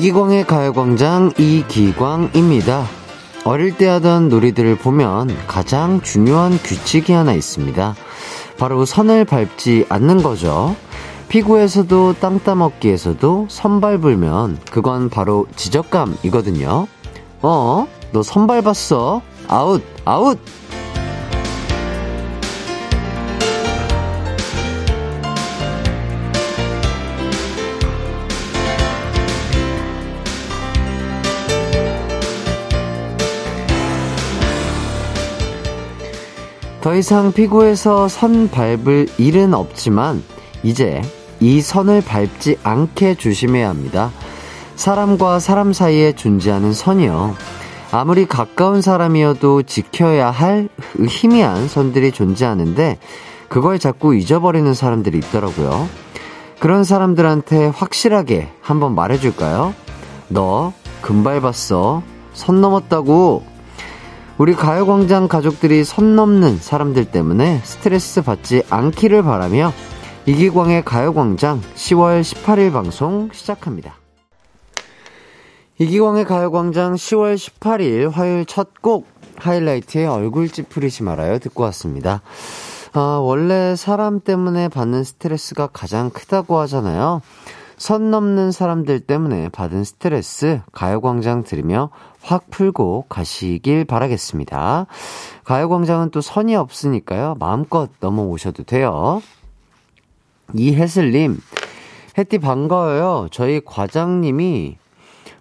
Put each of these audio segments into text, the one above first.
이기광의 가요광장 이기광입니다. 어릴 때 하던 놀이들을 보면 가장 중요한 규칙이 하나 있습니다. 바로 선을 밟지 않는 거죠. 피구에서도 땅 따먹기에서도 선 밟으면 그건 바로 지적감이거든요. 어? 너 선 밟았어? 아웃! 아웃! 더 이상 피구에서 선 밟을 일은 없지만 이제 이 선을 밟지 않게 조심해야 합니다. 사람과 사람 사이에 존재하는 선이요. 아무리 가까운 사람이어도 지켜야 할 희미한 선들이 존재하는데 그걸 자꾸 잊어버리는 사람들이 있더라고요. 그런 사람들한테 확실하게 한번 말해줄까요? 너 금밟았어. 선 넘었다고. 우리 가요광장 가족들이 선 넘는 사람들 때문에 스트레스 받지 않기를 바라며 이기광의 가요광장 10월 18일 방송 시작합니다. 이기광의 가요광장 10월 18일 화요일 첫 곡 하이라이트의 얼굴 찌푸리지 말아요 듣고 왔습니다. 아, 원래 사람 때문에 받는 스트레스가 가장 크다고 하잖아요. 선 넘는 사람들 때문에 받은 스트레스 가요광장 들으며 확 풀고 가시길 바라겠습니다. 가요광장은 또 선이 없으니까요. 마음껏 넘어오셔도 돼요. 이혜슬님, 혜띠 반가워요. 저희 과장님이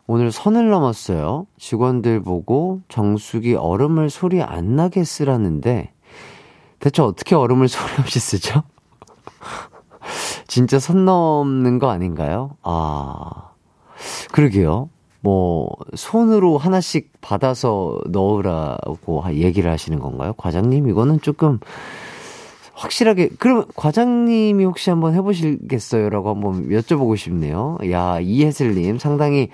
오늘 선을 넘었어요. 직원들 보고 정수기 얼음을 소리 안 나게 쓰라는데 대체 어떻게 얼음을 소리 없이 쓰죠? 진짜 선 넘는 거 아닌가요? 아, 그러게요. 뭐, 손으로 하나씩 받아서 넣으라고 얘기를 하시는 건가요? 과장님, 이거는 조금, 확실하게, 그럼 과장님이 혹시 한번 해보시겠어요? 라고 한번 여쭤보고 싶네요. 야, 이혜슬님, 상당히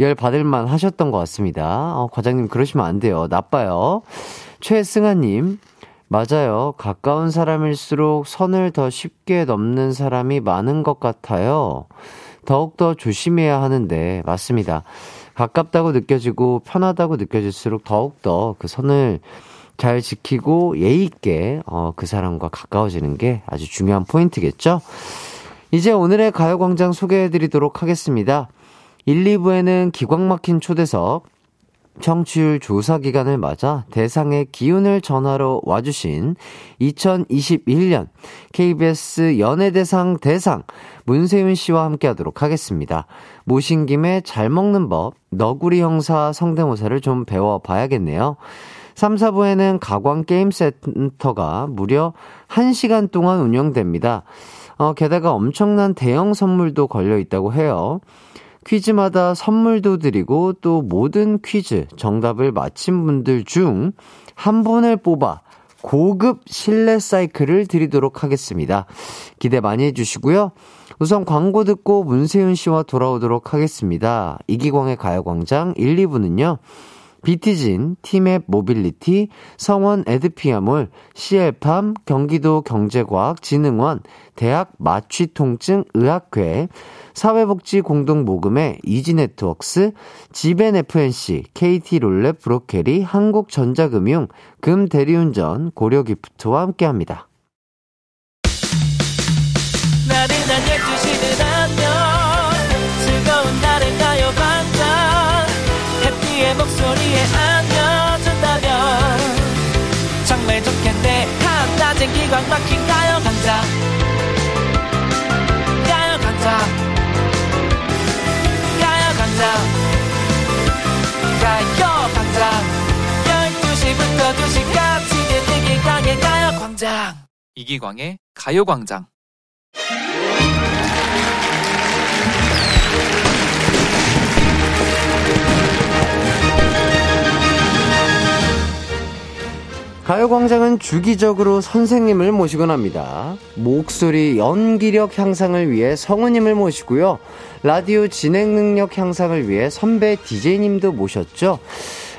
열 받을만 하셨던 것 같습니다. 어, 과장님, 그러시면 안 돼요. 나빠요. 최승아님, 맞아요. 가까운 사람일수록 선을 더 쉽게 넘는 사람이 많은 것 같아요. 더욱더 조심해야 하는데, 맞습니다. 가깝다고 느껴지고 편하다고 느껴질수록 더욱더 그 선을 잘 지키고 예의 있게, 어, 그 사람과 가까워지는 게 아주 중요한 포인트겠죠? 이제 오늘의 가요광장 소개해드리도록 하겠습니다. 1, 2부에는 기광 막힌 초대석, 청취율 조사 기간을 맞아 대상의 기운을 전하러 와주신 2021년 KBS 연예대상 대상 문세윤 씨와 함께 하도록 하겠습니다. 모신 김에 잘 먹는 법, 너구리 형사 성대모사를 좀 배워봐야겠네요. 3, 4부에는 가광게임센터가 무려 1시간 동안 운영됩니다. 어, 게다가 엄청난 대형 선물도 걸려 있다고 해요. 퀴즈마다 선물도 드리고 또 모든 퀴즈 정답을 맞힌 분들 중 한 분을 뽑아 고급 실내 사이클을 드리도록 하겠습니다. 기대 많이 해주시고요. 우선 광고 듣고 문세윤 씨와 돌아오도록 하겠습니다. 이기광의 가요광장 1, 2부는요. 비티진, 티맵 모빌리티, 성원 애드피아몰, CL팜, 경기도 경제과학진흥원, 대학 마취통증 의학회, 사회복지공동모금회 이지네트웍스, 지벤FNC, KT롤랩 브로케리, 한국전자금융, 금대리운전, 고려기프트와 함께합니다. 나른한 12시는 안녕 즐거운 날을 가요 반짝. 해피의 목소리에 안겨준다면. 정말 좋겠네. 한낮엔 기광 막힌 가 12시부터 2시까지 이기광의 가요광장 이기광의 가요광장 가요광장은 주기적으로 선생님을 모시곤 합니다. 목소리, 연기력 향상을 위해 성우님을 모시고요. 라디오 진행 능력 향상을 위해 선배 DJ님도 모셨죠.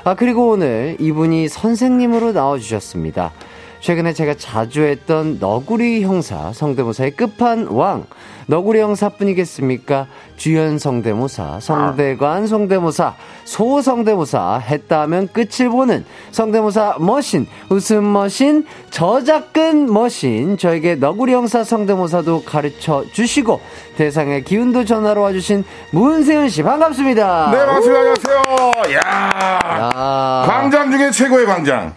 아, 그리고 오늘 이분이 선생님으로 나와주셨습니다. 최근에 제가 자주 했던 너구리 형사 성대모사의 끝판왕 너구리 형사뿐이겠습니까? 주연 성대모사, 성대관 성대모사, 소 성대모사 했다 하면 끝을 보는 성대모사 머신, 웃음 머신, 저작근 머신 저에게 너구리 형사 성대모사도 가르쳐 주시고 대상의 기운도 전화로 와주신 문세윤 씨 반갑습니다. 네 반갑습니다. 안녕하세요. 야, 야. 광장 중에 최고의 광장.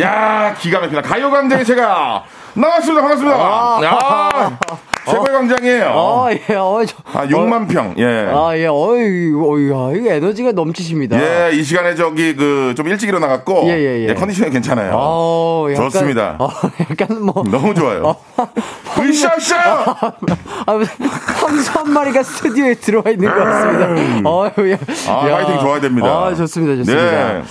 야 기가 막히다. 가요광장에 제가 나왔습니다. 반갑습니다. 아, 야, 최고의 광장이에요. 어, 예, 어, 저, 아, 6만 어, 평, 예. 아, 예, 어이, 어이, 야, 이거 에너지가 넘치십니다. 예, 이 시간에 저기, 그, 좀 일찍 일어나갔고. 예, 예, 예. 예 컨디션이 괜찮아요. 어, 약간, 좋습니다. 어, 약간 뭐. 너무 좋아요. 어, 으쌰으쌰! 아, 황소 한 마리가 스튜디오에 들어와 있는 것 같습니다. 음. 어, 야. 아, 야. 파이팅 좋아야 됩니다. 아, 좋습니다, 좋습니다. 네.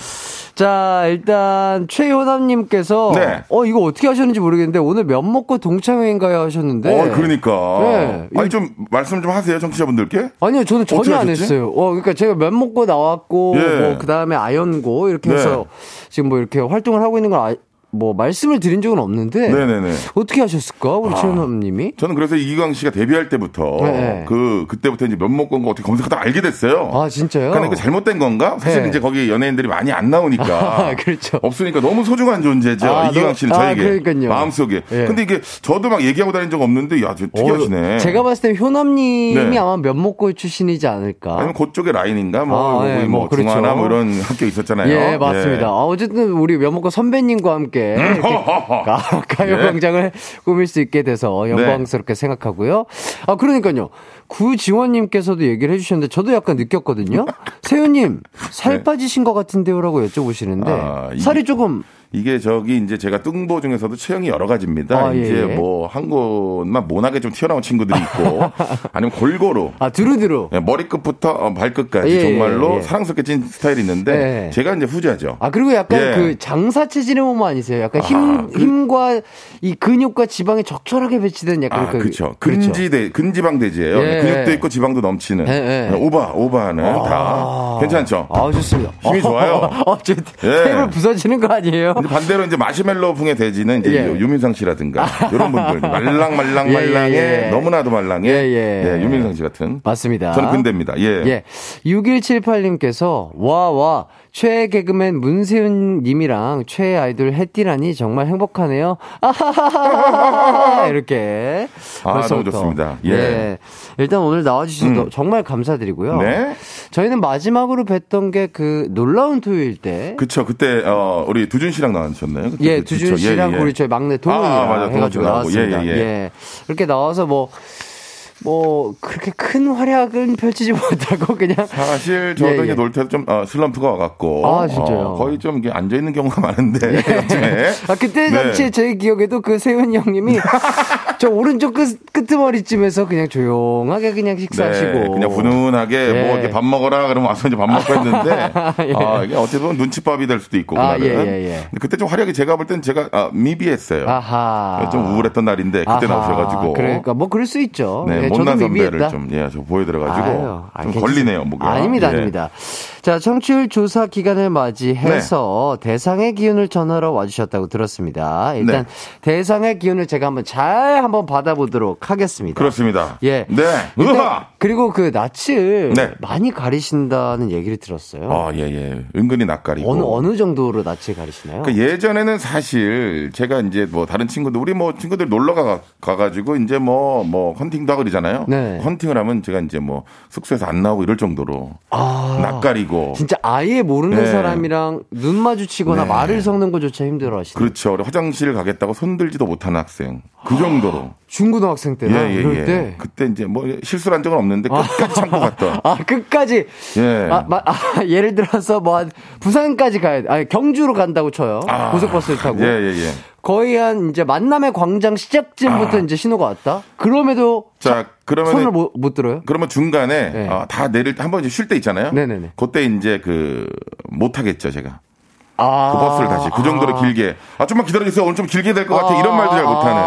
자, 일단 최효남님께서 네. 어 이거 어떻게 하셨는지 모르겠는데 오늘 면 먹고 동창회인가요 하셨는데. 어, 그러니까. 네. 아니 좀 말씀 좀 하세요, 청취자분들께. 아니요, 저는 전혀 안 했어요. 어, 그러니까 제가 면 먹고 나왔고, 예. 뭐 그다음에 아연고 이렇게 네. 해서 지금 뭐 이렇게 활동을 하고 있는 걸 아, 뭐 말씀을 드린 적은 없는데 네네네. 어떻게 하셨을까 우리 아, 최현남님이? 저는 그래서 이광 씨가 데뷔할 때부터 네. 그 그때부터 이제 면목 건거 어떻게 검색하다 알게 됐어요. 아 진짜요? 그러니까 잘못된 건가? 사실 네. 이제 거기 연예인들이 많이 안 나오니까 아, 그렇죠. 없으니까 너무 소중한 존재죠. 아, 이광 씨는 너, 아, 저에게 그러니까요. 마음속에. 네. 근데 이게 저도 막 얘기하고 다닌 적 없는데 야 특이하시네. 어, 제가 봤을 때 효남님이 네. 아마 면목골 출신이지 않을까? 아니면 그쪽의 라인인가? 뭐, 아, 네. 뭐, 뭐 그렇죠. 뭐 이런 학교 있었잖아요. 예 맞습니다. 예. 아, 어쨌든 우리 면목골 선배님과 함께 음, 가요 광장을 예. 꾸밀 수 있게 돼서 영광스럽게 네. 생각하고요. 아, 그러니까요. 구지원님께서도 얘기를 해주셨는데 저도 약간 느꼈거든요. 세윤님, 살 네. 빠지신 것 같은데요라고 여쭤보시는데 아, 살이 조금 이게 저기 이제 제가 뚱보 중에서도 체형이 여러 가지입니다. 아, 예, 이제 예. 뭐한 곳만 모나게 좀 튀어나온 친구들이 있고 아니면 골고루 아 두루두루 네, 머리끝부터 어, 발끝까지 예, 예 정말로 예. 사랑스럽게 찐 스타일이 있는데 제가 이제 후자죠. 아 그리고 약간 그 장사 체질의 몸 아니세요? 약간 힘 아, 그, 힘과 이 근육과 지방이 적절하게 배치된 약간 아, 그, 그렇죠. 근지대 근지방 대지예요. 근육도 있고 지방도 넘치는 네, 오바 오바는 아, 다 괜찮죠. 아 좋습니다. 힘이 좋아요. 어, 저 테이블 부서지는 거 아니에요? 근데 반대로 이제 마시멜로 풍의 돼지는 이제 예. 유민상 씨라든가 이런 분들 말랑 말랑 말랑해 예, 예. 너무나도 말랑해 예, 예. 유민상 씨 같은 맞습니다. 저는 근대입니다. 예. 예. 6178님께서 와와 최애 개그맨 문세윤 님이랑 최애 아이돌 해띠라니 정말 행복하네요. 아하하하 이렇게 아, 너무 좋습니다. 예. 네. 일단 오늘 나와주셔서 음. 정말 감사드리고요. 네. 저희는 마지막으로 뵀던 게 그 놀라운 토요일 때. 그쵸. 그때 어 우리 두준 씨랑 나왔셨나요? 예, 두준 씨랑 예, 예. 우리 저희 막내 동훈이랑 아, 해가지고 나왔습니다. 예, 예, 예. 이렇게 나와서 뭐뭐 그렇게 큰 활약은 펼치지 못하고 그냥 사실 저도 예, 예. 이제 놀 때도 좀 어, 슬럼프가 와갖고 아 진짜요 어, 거의 좀 이게 앉아 있는 경우가 많은데 예. 아 그때 네. 당시에 제 기억에도 그 세훈이 형님이 저 오른쪽 끝 끄트머리쯤에서 그냥 조용하게 그냥 식사하시고 네, 그냥 분운하게 예. 뭐 이렇게 밥 먹어라 그러면 와서 이제 밥 먹고 했는데 예. 아 이게 어떻게 보면 눈치밥이 될 수도 있고 아, 그날은 예, 예, 그때 좀 활약이 제가 볼 때는 제가 아, 미비했어요 아하. 좀 우울했던 날인데 그때 아하. 나오셔가지고 그러니까 뭐 그럴 수 있죠 네. 네, 못난 선배를 좀, 예, 저 보여드려가지고. 아유, 좀 걸리네요, 목이. 아닙니다, 예. 아닙니다. 자, 청취율 조사 기간을 맞이해서 네. 대상의 기운을 전하러 와주셨다고 들었습니다. 일단 네. 대상의 기운을 제가 한번 잘 한번 받아보도록 하겠습니다. 그렇습니다. 예. 네. 으하! 그리고 그 낯을 네. 많이 가리신다는 얘기를 들었어요. 아, 예, 예. 은근히 낯가리고. 어느, 어느 정도로 낯을 가리시나요? 그 예전에는 사실 제가 이제 뭐 다른 친구들, 우리 뭐 친구들 놀러 가, 가가지고 이제 뭐, 뭐 헌팅도 하고 그러잖아요. 네. 헌팅을 하면 제가 이제 뭐 숙소에서 안 나오고 이럴 정도로 아, 낯가리고. 진짜 아예 모르는 네. 사람이랑 눈 마주치거나 네. 말을 섞는 것조차 힘들어 하시네 그렇죠. 화장실 가겠다고 손들지도 못하는 학생. 그 정도로. 중고등학생 때나 예, 예, 이럴 예. 때 그때 이제 뭐 실수를 한 적은 없는데 끝까지 참고 갔던. 아 끝까지. 예. 아, 마, 아, 예를 들어서 뭐 한 부산까지 가야 돼. 아니 경주로 간다고 쳐요. 아, 고속버스를 타고. 예예예. 예, 예. 거의 한 이제 만남의 광장 시작쯤부터 아. 이제 신호가 왔다. 그럼에도 자 그러면 손을 못, 못 들어요? 그러면 중간에 네. 어, 다 내릴 때 한번쉴때 있잖아요. 네네네. 그때 이제 그 못 하겠죠 제가. 아~ 그 버스를 다시. 그 정도로 아~ 길게. 아 좀만 기다려주세요. 오늘 좀 길게 될 것 같아. 이런 말도 잘 못하는.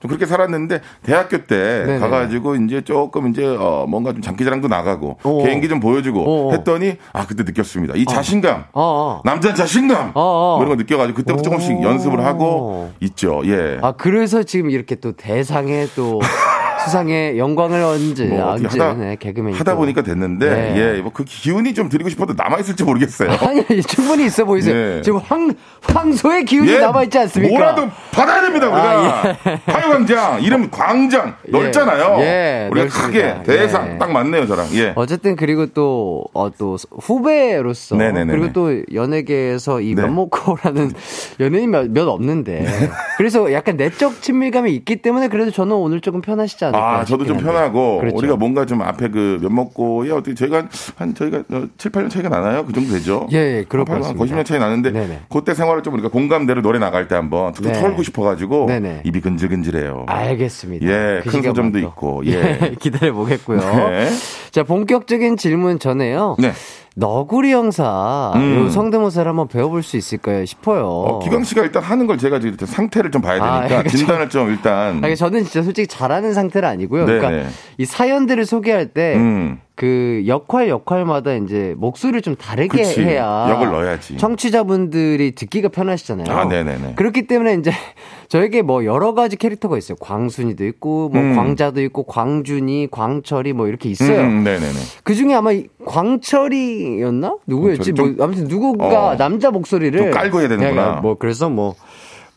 좀 그렇게 살았는데 대학교 때 네네. 가가지고 이제 조금 이제 어 뭔가 좀 장기자랑도 나가고 오. 개인기 좀 보여주고 오. 했더니 아 그때 느꼈습니다. 이 어. 자신감. 어. 남자 자신감. 뭐 이런 거 느껴가지고 그때부터 조금씩 연습을 하고 있죠. 예아 그래서 지금 이렇게 또 대상에 또 수상의 영광을 언제 뭐 언제 하다, 네, 개그맨 하다 보니까 됐는데 네. 예, 뭐 그 기운이 좀 드리고 싶어도 남아 있을지 모르겠어요. 아니, 충분히 있어 보이세요. 네. 지금 황 황소의 기운이 예, 남아 있지 않습니까? 뭐라도 받아야 됩니다, 우리가. 아, 예. 가요광장 이름 광장 예. 넓잖아요. 예, 우리가 크게 대상 예. 딱 맞네요, 저랑. 예. 어쨌든 그리고 또 어, 또 후배로서 네네네네. 그리고 또 연예계에서 이 네. 면목코라는 연예인 몇, 몇 없는데 네. 그래서 약간 내적 친밀감이 있기 때문에 그래도 저는 오늘 조금 편하시지 않을까 아, 저도 좀 편하고 그렇죠. 우리가 뭔가 좀 앞에 그 면목고에 어떻게 저희가 한 저희가 7, 8년 차이가 나나요? 그 정도 되죠? 예, 예것 같습니다. 90년 차이 나는데 네네. 그때 생활을 좀 우리가 공감대로 노래 나갈 때 한번 툭툭 네. 털고 싶어 가지고 네네. 입이 근질근질해요. 알겠습니다. 예, 그 소점도 있고 예, 예 기다려 보겠고요. 네. 자, 본격적인 질문 전에요. 네. 너구리 형사 음. 성대모사를 한번 배워볼 수 있을까요 싶어요. 어, 기광 씨가 일단 하는 걸 제가 지금 상태를 좀 봐야 아, 되니까 아, 진단을 좀 일단. 아니, 저는 진짜 솔직히 잘하는 상태는 아니고요. 네네. 그러니까 이 사연들을 소개할 때. 음. 그 역할 역할마다 이제 목소리를 좀 다르게 그치. 해야 역을 넣어야지. 청취자분들이 듣기가 편하시잖아요. 아, 네네네. 그렇기 때문에 이제 저에게 뭐 여러 가지 캐릭터가 있어요. 광순이도 있고 뭐 음. 광자도 있고 광준이, 광철이 뭐 이렇게 있어요. 음, 네네네. 그 중에 아마 광철이였나? 누구였지? 뭐 아무튼 누구가 어, 남자 목소리를 깔고 해야 되는구나. 뭐 그래서 뭐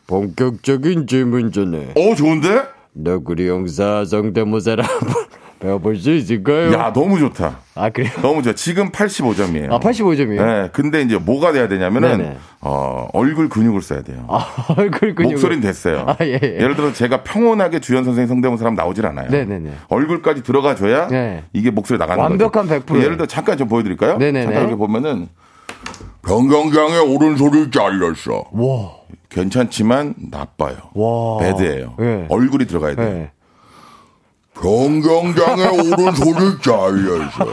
본격적인 질문 전에. 어 좋은데? 너구리 형사 성대모사를 한번 배워볼 수 있을까요? 야, 너무 좋다. 아, 그래요? 너무 좋아. 지금 85점이에요. 아, 85점이에요? 네. 근데 이제 뭐가 돼야 되냐면은, 네네. 어, 얼굴 근육을 써야 돼요. 아, 얼굴 근육. 목소리는 됐어요. 아, 예, 예. 예를 들어 제가 평온하게 주연 선생님 성대모사 하면 나오질 않아요. 네네네. 얼굴까지 들어가줘야 네. 이게 목소리 나가는 완벽한 거죠. 100%. 예를 들어 잠깐 좀 보여드릴까요? 네네네. 잠깐 이렇게 보면은, 병경장의 오른손이 잘렸어. 와. 괜찮지만 나빠요. 와. 배드예요. 네. 얼굴이 들어가야 돼요. 네. 변경장의 오른손이 잘려서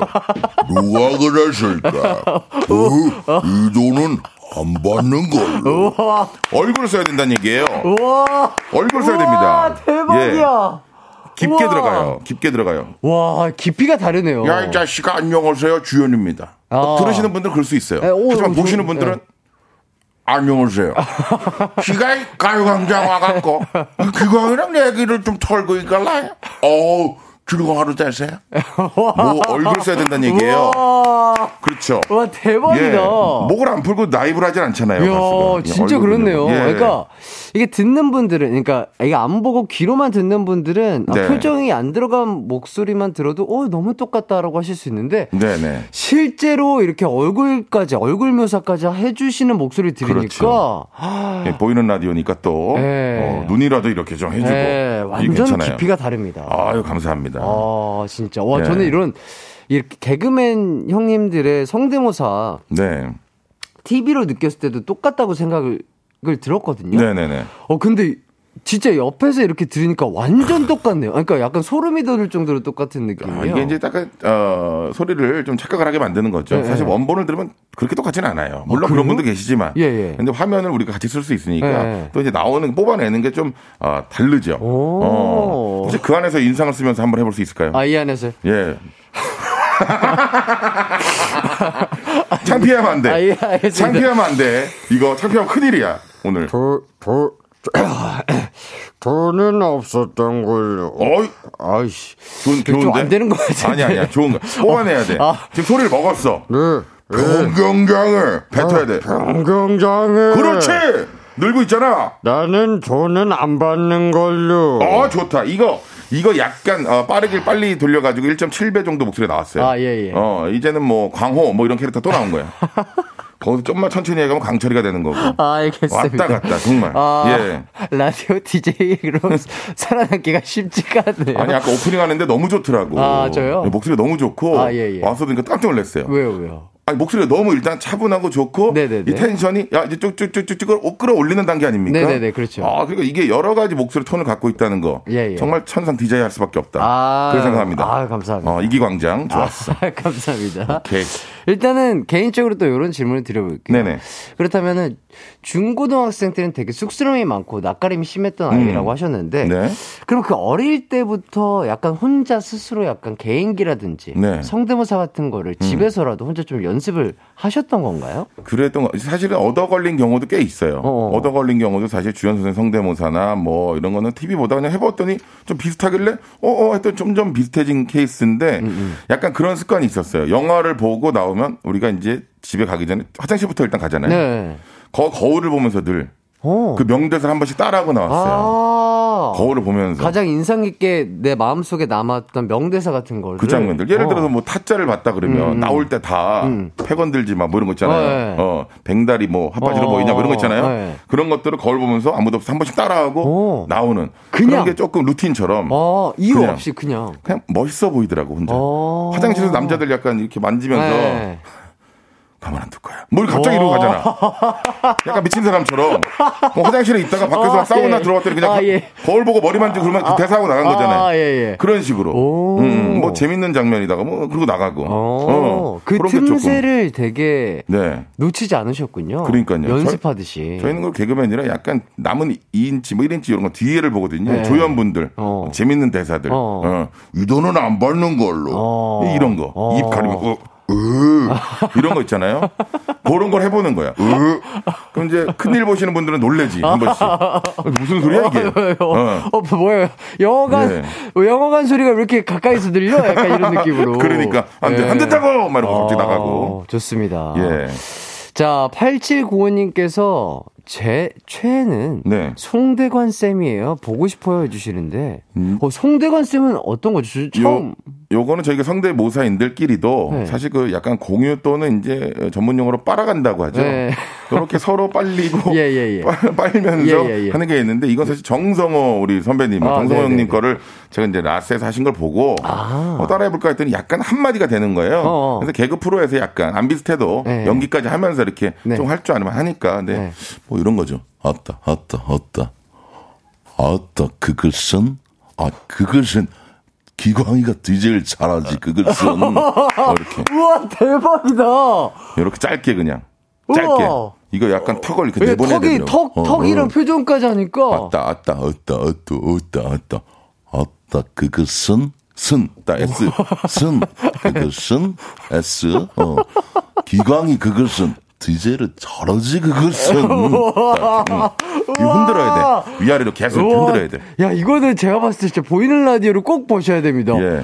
누가 그랬을까? 어, 이 돈은 안 받는 걸로. 우와. 얼굴 써야 된다는 얘기예요. 우와. 얼굴 써야 됩니다. 대박이야. 예. 깊게 우와. 들어가요. 깊게 들어가요. 와, 깊이가 다르네요. 야, 이 자식아, 안녕하세요. 주연입니다. 아. 들으시는 분들은 그럴 수 있어요. 에, 네, 오, 하지만 오, 보시는 분들은 에. 네. 안녕하세요. 시가 가요광장 와갖고 기광이랑 얘기를 좀 털고 있갈라요. 어우 즐거운 하루 되세요. 뭐 얼굴 써야 된다는 얘기예요. 그렇죠. 와 대박이다. 예, 목을 안 풀고 나이브를 하진 않잖아요. 이야, 진짜 그렇네요. 예. 그러니까 이게 듣는 분들은 그러니까 이게 안 보고 귀로만 듣는 분들은 아, 네. 표정이 안 들어간 목소리만 들어도 어 너무 똑같다라고 하실 수 있는데 네네. 네. 실제로 이렇게 얼굴까지 얼굴 묘사까지 해주시는 목소리 들으니까 그렇죠. 예, 보이는 라디오니까 또 네. 어, 눈이라도 이렇게 좀 해주고 네, 완전 깊이가 다릅니다. 아유 감사합 니다. 아 진짜 와 네. 저는 이런 이렇게 개그맨 형님들의 성대모사 네. TV로 느꼈을 때도 똑같다고 생각을 을 들었거든요. 네네네. 어 근데 진짜 옆에서 이렇게 들으니까 완전 똑같네요. 그러니까 약간 소름이 돋을 정도로 똑같은 느낌이에요. 아, 이게 이제 약간 어, 소리를 좀 착각을 하게 만드는 거죠. 네, 사실 원본을 들으면 그렇게 똑같지는 않아요. 물론 어, 그런 분도 계시지만, 예, 예. 근데 화면을 우리가 같이 쓸 수 있으니까 예. 또 이제 나오는 뽑아내는 게좀 어, 다르죠. 어. 혹시 그 안에서 인상을 쓰면서 한번 해볼 수 있을까요? 아이 안에서 예. 창피하면 안 돼. 아, 예, 창피하면 안 돼. 이거 창피하면 큰일이야. 오늘. 도, 도, 돈은 없었던 걸로. 어이, 아이씨. 돈 좋은데? 안 되는 거 같아. 아니, 아니야. 좋은 거. 뽑아내야 돼. 아. 지금 소리를 먹었어. 네. 변경장을 뱉어야 돼. 변경장을. 그렇지! 늘고 있잖아. 나는 돈은 안 받는 걸로. 어, 좋다. 이거. 이거 약간 어, 빠르게 빨리 돌려가지고 1.7배 정도 목소리 나왔어요. 아, 예, 예. 어, 이제는 뭐 광호 뭐 이런 캐릭터 또 나온 거야. 거기서 좀만 천천히 얘기하면 강철이가 되는 거고. 아, 알겠습니다. 왔다 갔다, 정말. 아, 예. 라디오 DJ로 살아남기가 쉽지가 않네요. 아니, 아까 오프닝 하는데 너무 좋더라고. 아, 저요? 목소리 너무 좋고. 아, 예, 예. 와서 그러니까 깜짝 놀랐어요. 왜요, 왜요? 아니, 목소리가 너무 일단 차분하고 좋고 네네네. 이 텐션이 야 이제 쭉쭉쭉쭉 끌어올리는 단계 아닙니까? 네네네 그렇죠. 아 그러니까 이게 여러 가지 목소리 톤을 갖고 있다는 거 예, 예. 정말 천상 디자이 할 수밖에 없다. 아, 그렇게 생각합니다. 아 감사합니다. 어, 이기광장 좋았어. 아, 감사합니다. 오케이. 일단은 개인적으로 또 이런 질문을 드려볼게요. 네네. 그렇다면은 중고등학생 때는 되게 쑥스러움이 많고 낯가림이 심했던 아이라고 음. 하셨는데 네. 그럼 그 어릴 때부터 약간 혼자 스스로 약간 개인기라든지 네. 성대모사 같은 거를 음. 집에서라도 혼자 좀 연습을 하셨던 건가요? 그랬던 거 사실은 얻어 걸린 경우도 꽤 있어요. 어어. 얻어 걸린 경우도 사실 주연 선생 성대모사나 뭐 이런 거는 TV 보다 그냥 해봤더니 좀 비슷하길래 어어 했더니 점점 비슷해진 케이스인데 음, 음. 약간 그런 습관이 있었어요. 영화를 보고 나오면 우리가 이제 집에 가기 전에 화장실부터 일단 가잖아요. 네. 거, 거울을 보면서 늘 그 명대사를 한 번씩 따라하고 나왔어요. 아~ 거울을 보면서. 가장 인상 깊게 내 마음속에 남았던 명대사 같은 걸. 그 장면들. 예를 어. 들어서 뭐 타짜를 봤다 그러면 음. 나올 때다 음. 패건 들지 마뭐 이런 거 있잖아요. 어, 네. 어 뱅다리 뭐 핫바지로 어, 보이냐 뭐 이런 거 있잖아요. 네. 그런 것들을 거울 보면서 아무도 없어 한 번씩 따라하고 오. 나오는 그냥. 그런 게 조금 루틴처럼. 어, 이유 그냥, 없이 그냥. 그냥 멋있어 보이더라고 혼자. 어. 화장실에서 남자들 약간 이렇게 만지면서. 네. 가만 안 둘 거야. 뭘 갑자기 이러고 가잖아. 약간 미친 사람처럼. 뭐 화장실에 있다가 밖에서 아, 사우나 예. 들어갔더니 그냥 아, 예. 거울 보고 머리 만지고 그러면 아, 대사하고 나간 거잖아요. 아, 예, 예. 그런 식으로. 음, 뭐 재밌는 장면이다가 뭐 그러고 나가고. 어, 그 틈새를 되게 네. 놓치지 않으셨군요. 그러니까요. 연습하듯이. 저, 희 는 그 개그맨이라 약간 남은 2인치 뭐 1인치 이런 거 뒤에를 보거든요. 네. 조연분들. 어. 재밌는 대사들. 어. 어. 이 돈은 안 받는 걸로. 어. 이런 거. 어. 입 가리면 어. 으 이런 거 있잖아요. 그런 걸 해보는 거야. 으 그럼 이제 큰일 보시는 분들은 놀래지 한 번씩. 무슨 소리야 이게? 어, 어 뭐예요? 영어관 네. 영어관 소리가 왜 이렇게 가까이서 들려? 약간 이런 느낌으로. 그러니까 안돼 네. 안 된다고 말하고 갑자기 아, 나가고. 좋습니다. 예. 자 8795님께서 제 최애는 네. 송대관 쌤이에요. 보고 싶어요 해주시는데, 음. 어, 송대관 쌤은 어떤 거죠? 처음 요, 요거는 저희가 성대모사인들끼리도 네. 사실 그 약간 공유 또는 이제 전문 용어로 빨아간다고 하죠. 네. 그렇게 서로 빨리고 예, 예, 예. 빨면서 예, 예, 예, 하는 게 있는데 이건 사실 정성호 우리 선배님, 아, 정성호 형님 거를 제가 이제 라스에서 하신 걸 보고 아. 어, 따라해볼까 했더니 약간 한마디가 되는 거예요. 어어. 그래서 개그 프로에서 약간 안 비슷해도 네. 연기까지 하면서 이렇게 네. 좀할 줄 알면 하니까. 근데 네. 뭐 이런 거죠. 아따, 아따, 아따. 아따, 그것은, 아, 그것은 기광이가 디제일 잘하지 그것은 이렇게 우와 대박이다 이렇게 짧게 그냥 짧게 우와. 이거 약간 턱을 이렇게 내보내야 되더라고 턱, 어, 턱이랑 어. 표정까지 하니까 아따 아따 아따 아따 아따 아따 쓴, 따 S, 쓴, 어, 기광이 그것은 디제를 저러지 그것은 흔들어야 돼 위아래로 계속 흔들어야 돼. 야 이거는 제가 봤을 때 진짜 보이는 라디오를 꼭 보셔야 됩니다. 예.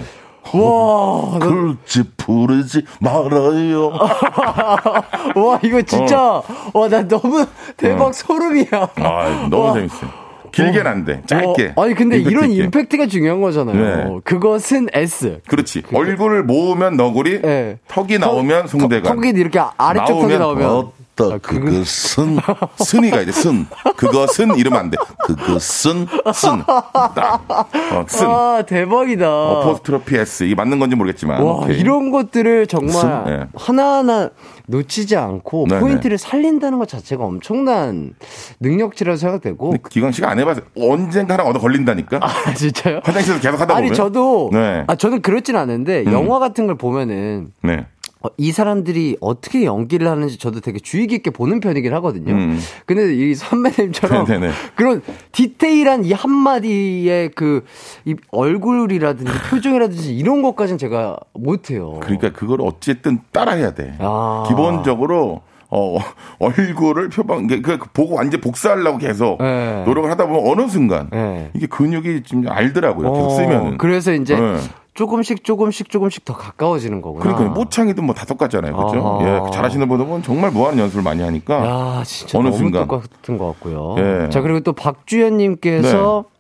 와, 그렇지 부르지 말아요. 와 이거 진짜 어. 와나 너무 대박 어. 소름이야. 아 너무 와. 재밌어요. 길게는 안 돼. 짧게. 어, 아니 근데 임팩트 이런 있게. 임팩트가 중요한 거잖아요. 네. 그것은 S. 그렇지. 그 얼굴을 모으면 너구리, 네. 턱이 나오면 송대관. 턱이 이렇게 아래쪽 턱이 나오면 아, 그것은 순이가 이제 순. 그것은 이러면 안 돼. 그것은 순. 어, 쓴. 아 대박이다. 어포스트로피 S 이 맞는 건지 모르겠지만. 와 오케이. 이런 것들을 정말 네. 하나하나 놓치지 않고 네네. 포인트를 살린다는 것 자체가 엄청난 능력치라고 생각되고. 기광 씨가 안 해봐서 언젠가 하나 얻어 걸린다니까. 아 진짜요? 화장실에서 계속 하다 보면. 아니 저도. 네. 아 저는 그렇진 않은데 음. 영화 같은 걸 보면은. 네. 어, 이 사람들이 어떻게 연기를 하는지 저도 되게 주의 깊게 보는 편이긴 하거든요. 음. 근데 이 선배님처럼 네네네. 그런 디테일한 이 한마디의 그 이 얼굴이라든지 표정이라든지 이런 것까지는 제가 못해요. 그러니까 그걸 어쨌든 따라해야 돼. 아. 기본적으로 어, 얼굴을 표방, 그, 보고 완전 복사하려고 계속 네. 노력을 하다 보면 어느 순간 네. 이게 근육이 좀 알더라고요. 계속 어, 쓰면은. 그래서 이제 네. 조금씩 조금씩 조금씩 더 가까워지는 거구나. 그러니까 모창이도 뭐다 똑같잖아요. 그렇죠? 예, 잘하시는 분은 정말 무한 연습을 많이 하니까 야, 진짜 어느 너무 순간 똑같은 것 같고요. 예. 자, 그리고 또 박주현 님께서 네.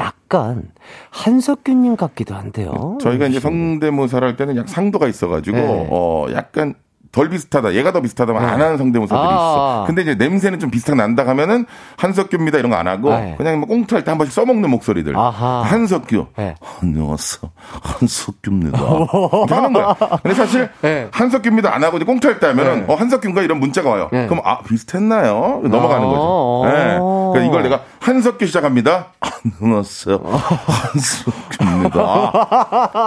약간 한석규님 같기도 한데요. 저희가 이제 성대모사를 할 때는 약 상도가 있어가지고 네. 어 약간 덜 비슷하다, 얘가 더 비슷하다면 네. 안 하는 성대모사들이 아~ 있어. 근데 이제 냄새는 좀 비슷하게 난다 하면은 한석규입니다 이런 거 안 하고 네. 그냥 뭐 꽁트할 때 한 번씩 써먹는 목소리들. 아하. 한석규. 네. 안녕하세요. 한석규입니다. 하는 거야. 근데 사실 네. 한석규입니다 안 하고 이제 꽁트할 때 하면은 네. 어, 한석규인가 이런 문자가 와요. 네. 그럼 아 비슷했나요? 넘어가는 거죠. 네. 그러니까 이걸 내가 한석규 시작합니다. 안녕하세요. 한석규입니다.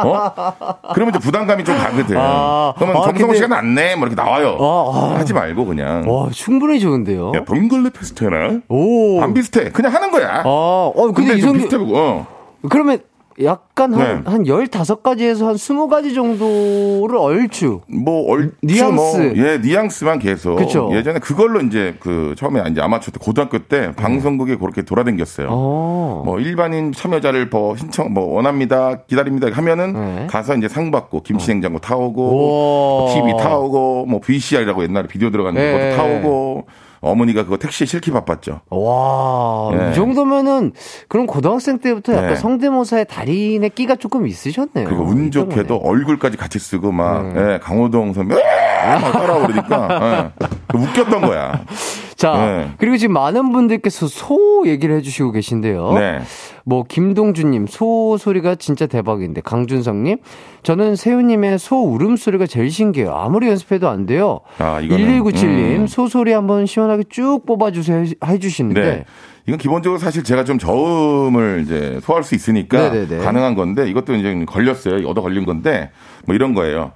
어? 그러면 이제 부담감이 좀 가거든. 아, 그러면 아, 정성 시간 안 내. 뭐 이렇게 나와요. 아, 아. 하지 말고 그냥. 와, 충분히 좋은데요. 야, 봉글레 페스트나? 오. 안 비슷해. 그냥 하는 거야. 아, 어, 근데, 근데 이성 비슷해 보고. 어. 그러면 약간 한, 네. 한 15가지에서 한 20가지 정도를 얼추. 뭐, 얼추. 뉘앙스. 뭐, 예, 뉘앙스만 계속. 그쵸. 예전에 그걸로 이제 그 처음에 이제 아마추어 때 고등학교 때 네. 방송국에 그렇게 돌아다녔어요. 어. 뭐 일반인 참여자를 뭐 신청, 뭐 원합니다, 기다립니다 하면은 네. 가서 이제 상 받고 김치냉장고 어. 타오고, 오. TV 타오고, 뭐 VCR이라고 옛날에 비디오 들어가는 네. 것도 타오고, 어머니가 그거 택시에 실기 바빴죠. 와, 네. 이 정도면은 그럼 고등학생 때부터 약간 네. 성대모사의 달인의 끼가 조금 있으셨네요. 그리고 운 좋게도 얼굴까지 같이 쓰고 막 음. 네, 강호동 선배 막 따라오고 그러니까 네. 웃겼던 거야. 자, 네. 그리고 지금 많은 분들께서 소 얘기를 해주시고 계신데요. 네. 뭐, 김동주님, 소 소리가 진짜 대박인데, 강준성님, 저는 세훈님의 소 울음소리가 제일 신기해요. 아무리 연습해도 안 돼요. 아, 이거는. 1197님, 음. 소 소리 한번 시원하게 쭉 뽑아주세요 해주시는데, 네. 이건 기본적으로 사실 제가 좀 저음을 이제 소화할 수 있으니까 네네네. 가능한 건데 이것도 이제 걸렸어요. 얻어 걸린 건데 뭐 이런 거예요.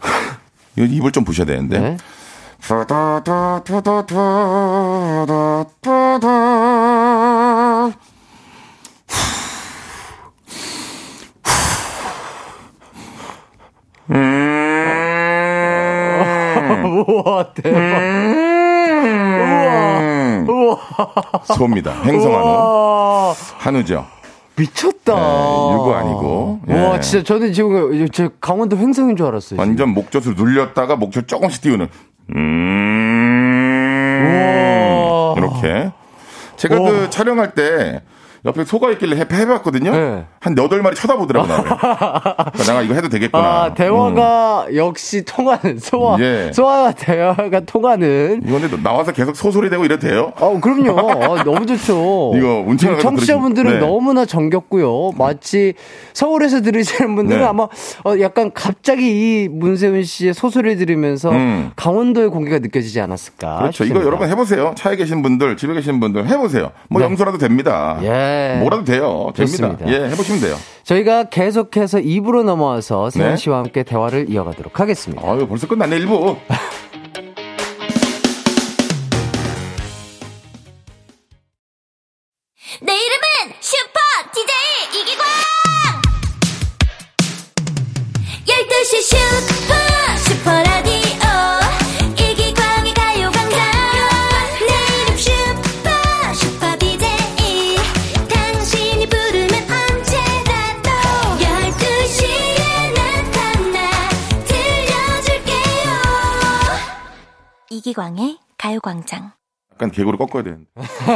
입을 좀 부셔야 되는데. 네. 음. 우와, 대박. 음. 우와. 우와. 소입니다. 행성한우. 한우죠. 미쳤다. 네, 유구 아니고. 예. 와, 진짜 저는 지금 제 강원도 횡성인 줄 알았어요. 완전 목젖을 눌렸다가 목젖 조금씩 띄우는. 음. 이렇게. 제가 우와. 그 촬영할 때 옆에 소가 있길래 해, 해봤거든요. 네. 한 여덟 마리 쳐다보더라고 나를. 그러니까 내가 이거 해도 되겠구나. 아, 대화가 음. 역시 통하는 소와 예. 소와 대화가 통하는. 이건데 나와서 계속 소소리 되고 이래도 돼요? 아, 그럼요. 아, 너무 좋죠. 이거 운천 청취자분들은 네. 너무나 정겹고요. 마치 서울에서 들으시는 분들은 네. 아마 어, 약간 갑자기 이 문세훈 씨의 소소리를 들으면서 음. 강원도의 공기가 느껴지지 않았을까? 그렇죠. 싶습니다. 이거 여러분 해보세요. 차에 계신 분들, 집에 계신 분들 해보세요. 뭐 네. 염소라도 됩니다. 예. 네. 뭐라도 돼요. 됩니다. 좋습니다. 예, 해보시면 돼요. 저희가 계속해서 2부로 넘어와서 세현 네. 씨와 함께 대화를 이어가도록 하겠습니다. 아유, 벌써 끝났네, 1부. 내이 이기광의 가요광장. 약간 개구를 꺾어야 되는데.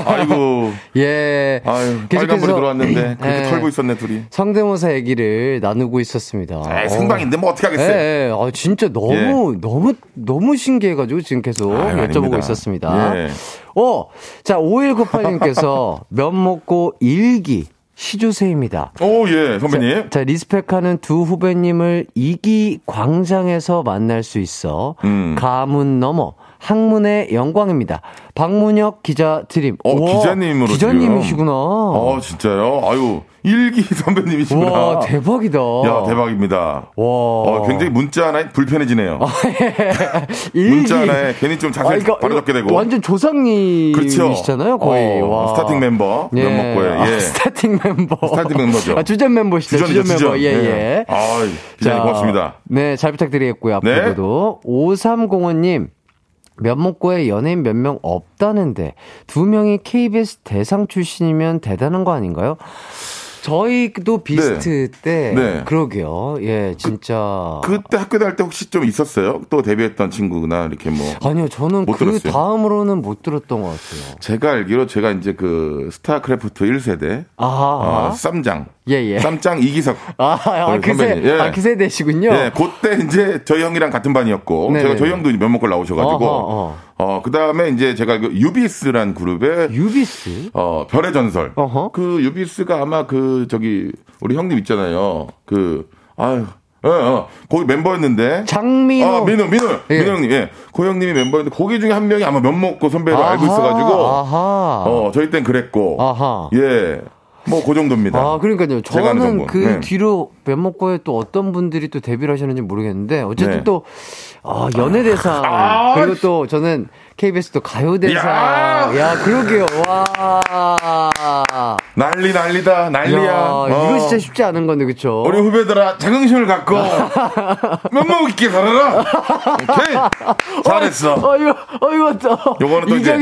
아이고. 예. 아유, 빨간불이 들어왔는데 그렇게 예. 털고 있었네, 둘이. 성대모사 얘기를 나누고 있었습니다. 에 생방인데 뭐 어떻게 하겠어요. 예, 예. 아, 진짜 너무, 예. 너무, 너무 신기해가지고 지금 계속 아유, 여쭤보고 아닙니다. 있었습니다. 예. 어, 자, 5198님께서 면 먹고 일기. 시주세입니다. 오, 예, 선배님. 자, 자, 리스펙하는 두 후배님을 이기 광장에서 만날 수 있어 음. 가문 넘어 가문의 영광입니다. 박문혁 기자 드림. 어, 우와, 기자님으로. 기자님이시구나. 아, 진짜요? 아유, 일기 선배님이시구나. 와, 대박이다. 야, 대박입니다. 와. 어, 굉장히 문자 하나에 불편해지네요. 아, 예. 문자 하나에 괜히 좀 자세히 아, 그러니까, 바로 적게 되고. 완전 조상님이시잖아요, 그렇죠. 거의. 어, 와. 스타팅 멤버. 예. 면목고요. 예. 아, 스타팅 멤버. 스타팅 멤버죠. 아, 주전 멤버시죠. 주전, 주전 멤버. 예, 예. 예. 아, 기자님 고맙습니다. 네, 잘 부탁드리겠고요. 앞으로도. 네. 5305님. 면목고에 연예인 몇 명 없다는데 두 명이 KBS 대상 출신이면 대단한 거 아닌가요? 저희도 비스트 네. 때 네. 그러게요. 예, 진짜. 그, 때 학교 다닐 때 혹시 좀 있었어요? 또 데뷔했던 친구나 이렇게 뭐. 아니요, 저는 그 들었어요? 다음으로는 못 들었던 것 같아요. 제가 알기로 제가 이제 그 스타크래프트 1세대 아하. 어, 쌈장. 예, 예. 쌈장 이기석. 아, 아, 그, 세, 예. 아, 그 세대시군요. 예, 그때 이제 저희 형이랑 같은 반이었고, 네네. 제가 저희 형도 면목고를 나오셔가지고, 어, 그 다음에 이제 제가 그 유비스란 그룹의. 유비스? 어, 별의 전설. 어허. 그 유비스가 아마 그, 저기, 우리 형님 있잖아요. 그, 아유. 어, 어. 거기 멤버였는데. 장민호. 아, 민호, 민호. 예. 민호 형님, 예. 고 형님이 멤버였는데, 거기 중에 한 명이 아마 면목고 선배로 아하, 알고 있어가지고. 아하. 어, 저희 땐 그랬고. 아하. 예. 뭐, 그 정도입니다. 아, 그러니까요. 저는 그 네. 뒤로 면목고에 또 어떤 분들이 또 데뷔를 하셨는지 모르겠는데, 어쨌든 네. 또, 아, 연예대상. 아, 그리고 또 저는 KBS 또 가요대상. 야, 야 그러게요. 와. 난리 난리다. 난리야. 야, 어. 이거 진짜 쉽지 않은 건데, 그쵸? 우리 후배들아, 자긍심을 갖고 면목 있게 살아라. 오케이. 잘했어. 어, 어 이거, 어, 이거 또. 요거는 또. 이제,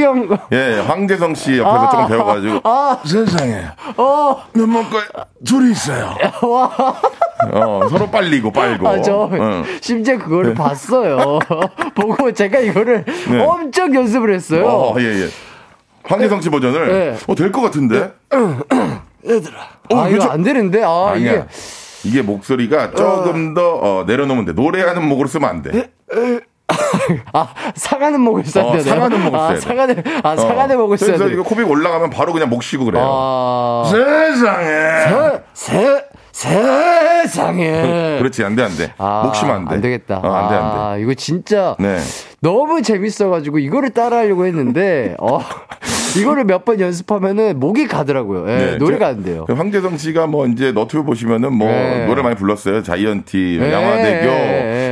예, 황재성 씨 옆에서 아, 조금 배워가지고. 아, 세상에. 어. 면목과 둘이 있어요. 와. 어, 서로 빨리고 빨고. 아, 저 응. 심지어 그거를 네. 봤어요. 보고 제가 이거를 네. 엄청 연습을 했어요. 어, 예, 예. 황기성 씨 버전을 네. 어, 될 것 같은데. 얘들아. 어, 아, 이거 안 되는데. 아, 아니야. 이게 이게 목소리가 조금 더 어, 내려놓으면 돼. 노래하는 목으로 쓰면 안 돼. 아, 상하는 목을 써야 돼. 어, 상하는 목을 써야 돼. 상하는, 아, 상하는 어. 목을 써야 돼. 그래서 이거 코빅 올라가면 바로 그냥 목 쉬고 그래요. 아... 세상에. 세, 세, 세상에. 그렇지, 안 돼, 안 돼. 아, 목시면 안 돼. 안 되겠다. 어, 안 돼, 안 돼. 아, 이거 진짜. 네. 너무 재밌어가지고 이거를 따라하려고 했는데, 어, 이거를 몇 번 연습하면은 목이 가더라고요. 예, 네, 노래가 안 돼요. 그 황재성 씨가 뭐 이제 너튜브 보시면은 뭐 네. 노래 많이 불렀어요. 자이언티, 네. 양화대교, 네.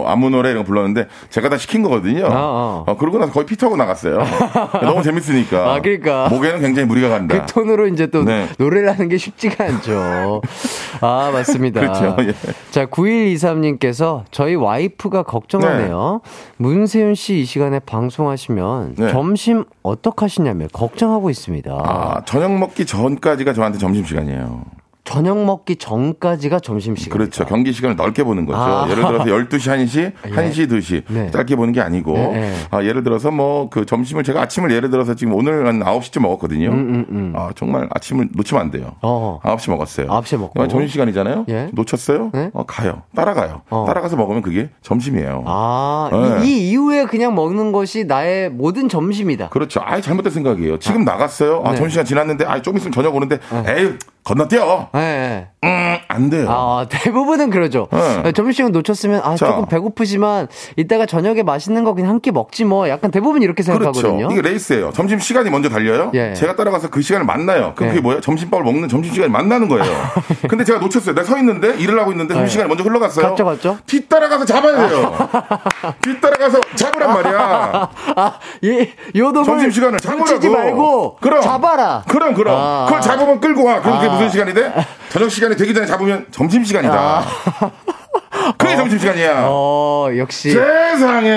뭐 아무 노래 이런 거 불렀는데 제가 다 시킨 거거든요. 아, 아. 어, 그러고 나서 거의 피터고 나갔어요. 너무 재밌으니까. 아, 그러니까. 목에는 굉장히 무리가 간다. 그 톤으로 이제 또 네. 노래를 하는 게 쉽지가 않죠. 아, 맞습니다. 그렇죠. 예. 자, 9123님께서 저희 와이프가 걱정하네요. 네. 문세윤 씨 이 시간에 방송하시면 네. 점심 어떡 하시냐며 걱정하고 있습니다. 아, 저녁 먹기 전까지가 저한테 점심시간이에요. 저녁 먹기 전까지가 점심시간. 그렇죠. 경기 시간을 넓게 보는 거죠. 아. 예를 들어서 12시, 1시, 예. 1시, 2시. 네. 짧게 보는 게 아니고. 네, 네. 아, 예를 들어서 뭐 그 점심을 제가 아침을 예를 들어서 지금 오늘 한 9시쯤 먹었거든요. 음, 음, 음. 아, 정말 아침을 놓치면 안 돼요. 어. 9시 먹었어요. 9시 먹고. 점심시간이잖아요. 예? 놓쳤어요? 네? 어, 가요. 따라가요. 어. 따라가서 먹으면 그게 점심이에요. 아, 이, 이, 이후에 그냥 먹는 것이 나의 모든 점심이다. 그렇죠. 아예 잘못된 생각이에요. 지금 아. 나갔어요. 아, 네. 점심시간 지났는데, 아, 좀 있으면 저녁 오는데, 네. 에이, 건너뛰어. 네. 음, 안 돼요. 아, 대부분은 그러죠. 네. 점심시간 놓쳤으면, 아, 자. 조금 배고프지만, 이따가 저녁에 맛있는 거 그냥 한 끼 먹지 뭐. 약간 대부분 이렇게 생각하거든요. 그렇죠. 이게 레이스예요. 점심시간이 먼저 달려요. 예. 제가 따라가서 그 시간을 만나요. 그게 예. 뭐예요? 점심밥을 먹는 점심시간이 만나는 거예요. 근데 제가 놓쳤어요. 내가 서 있는데, 일을 하고 있는데, 점심시간이 예. 먼저 흘러갔어요. 갔죠, 갔죠. 뒤따라가서 잡아야 돼요. 뒤따라가서 잡으란 말이야. 아, 이, 요동을 점심시간을 잡으라고. 말고. 그럼. 잡아라. 그럼, 그럼. 아. 그걸 잡으면 끌고 와. 그럼 그게 아. 무슨 시간이 돼? 저녁 시간이 되기 전에 잡 으면 점심 시간이다. 아. 그게 어. 점심 시간이야. 어, 역시. 세상에.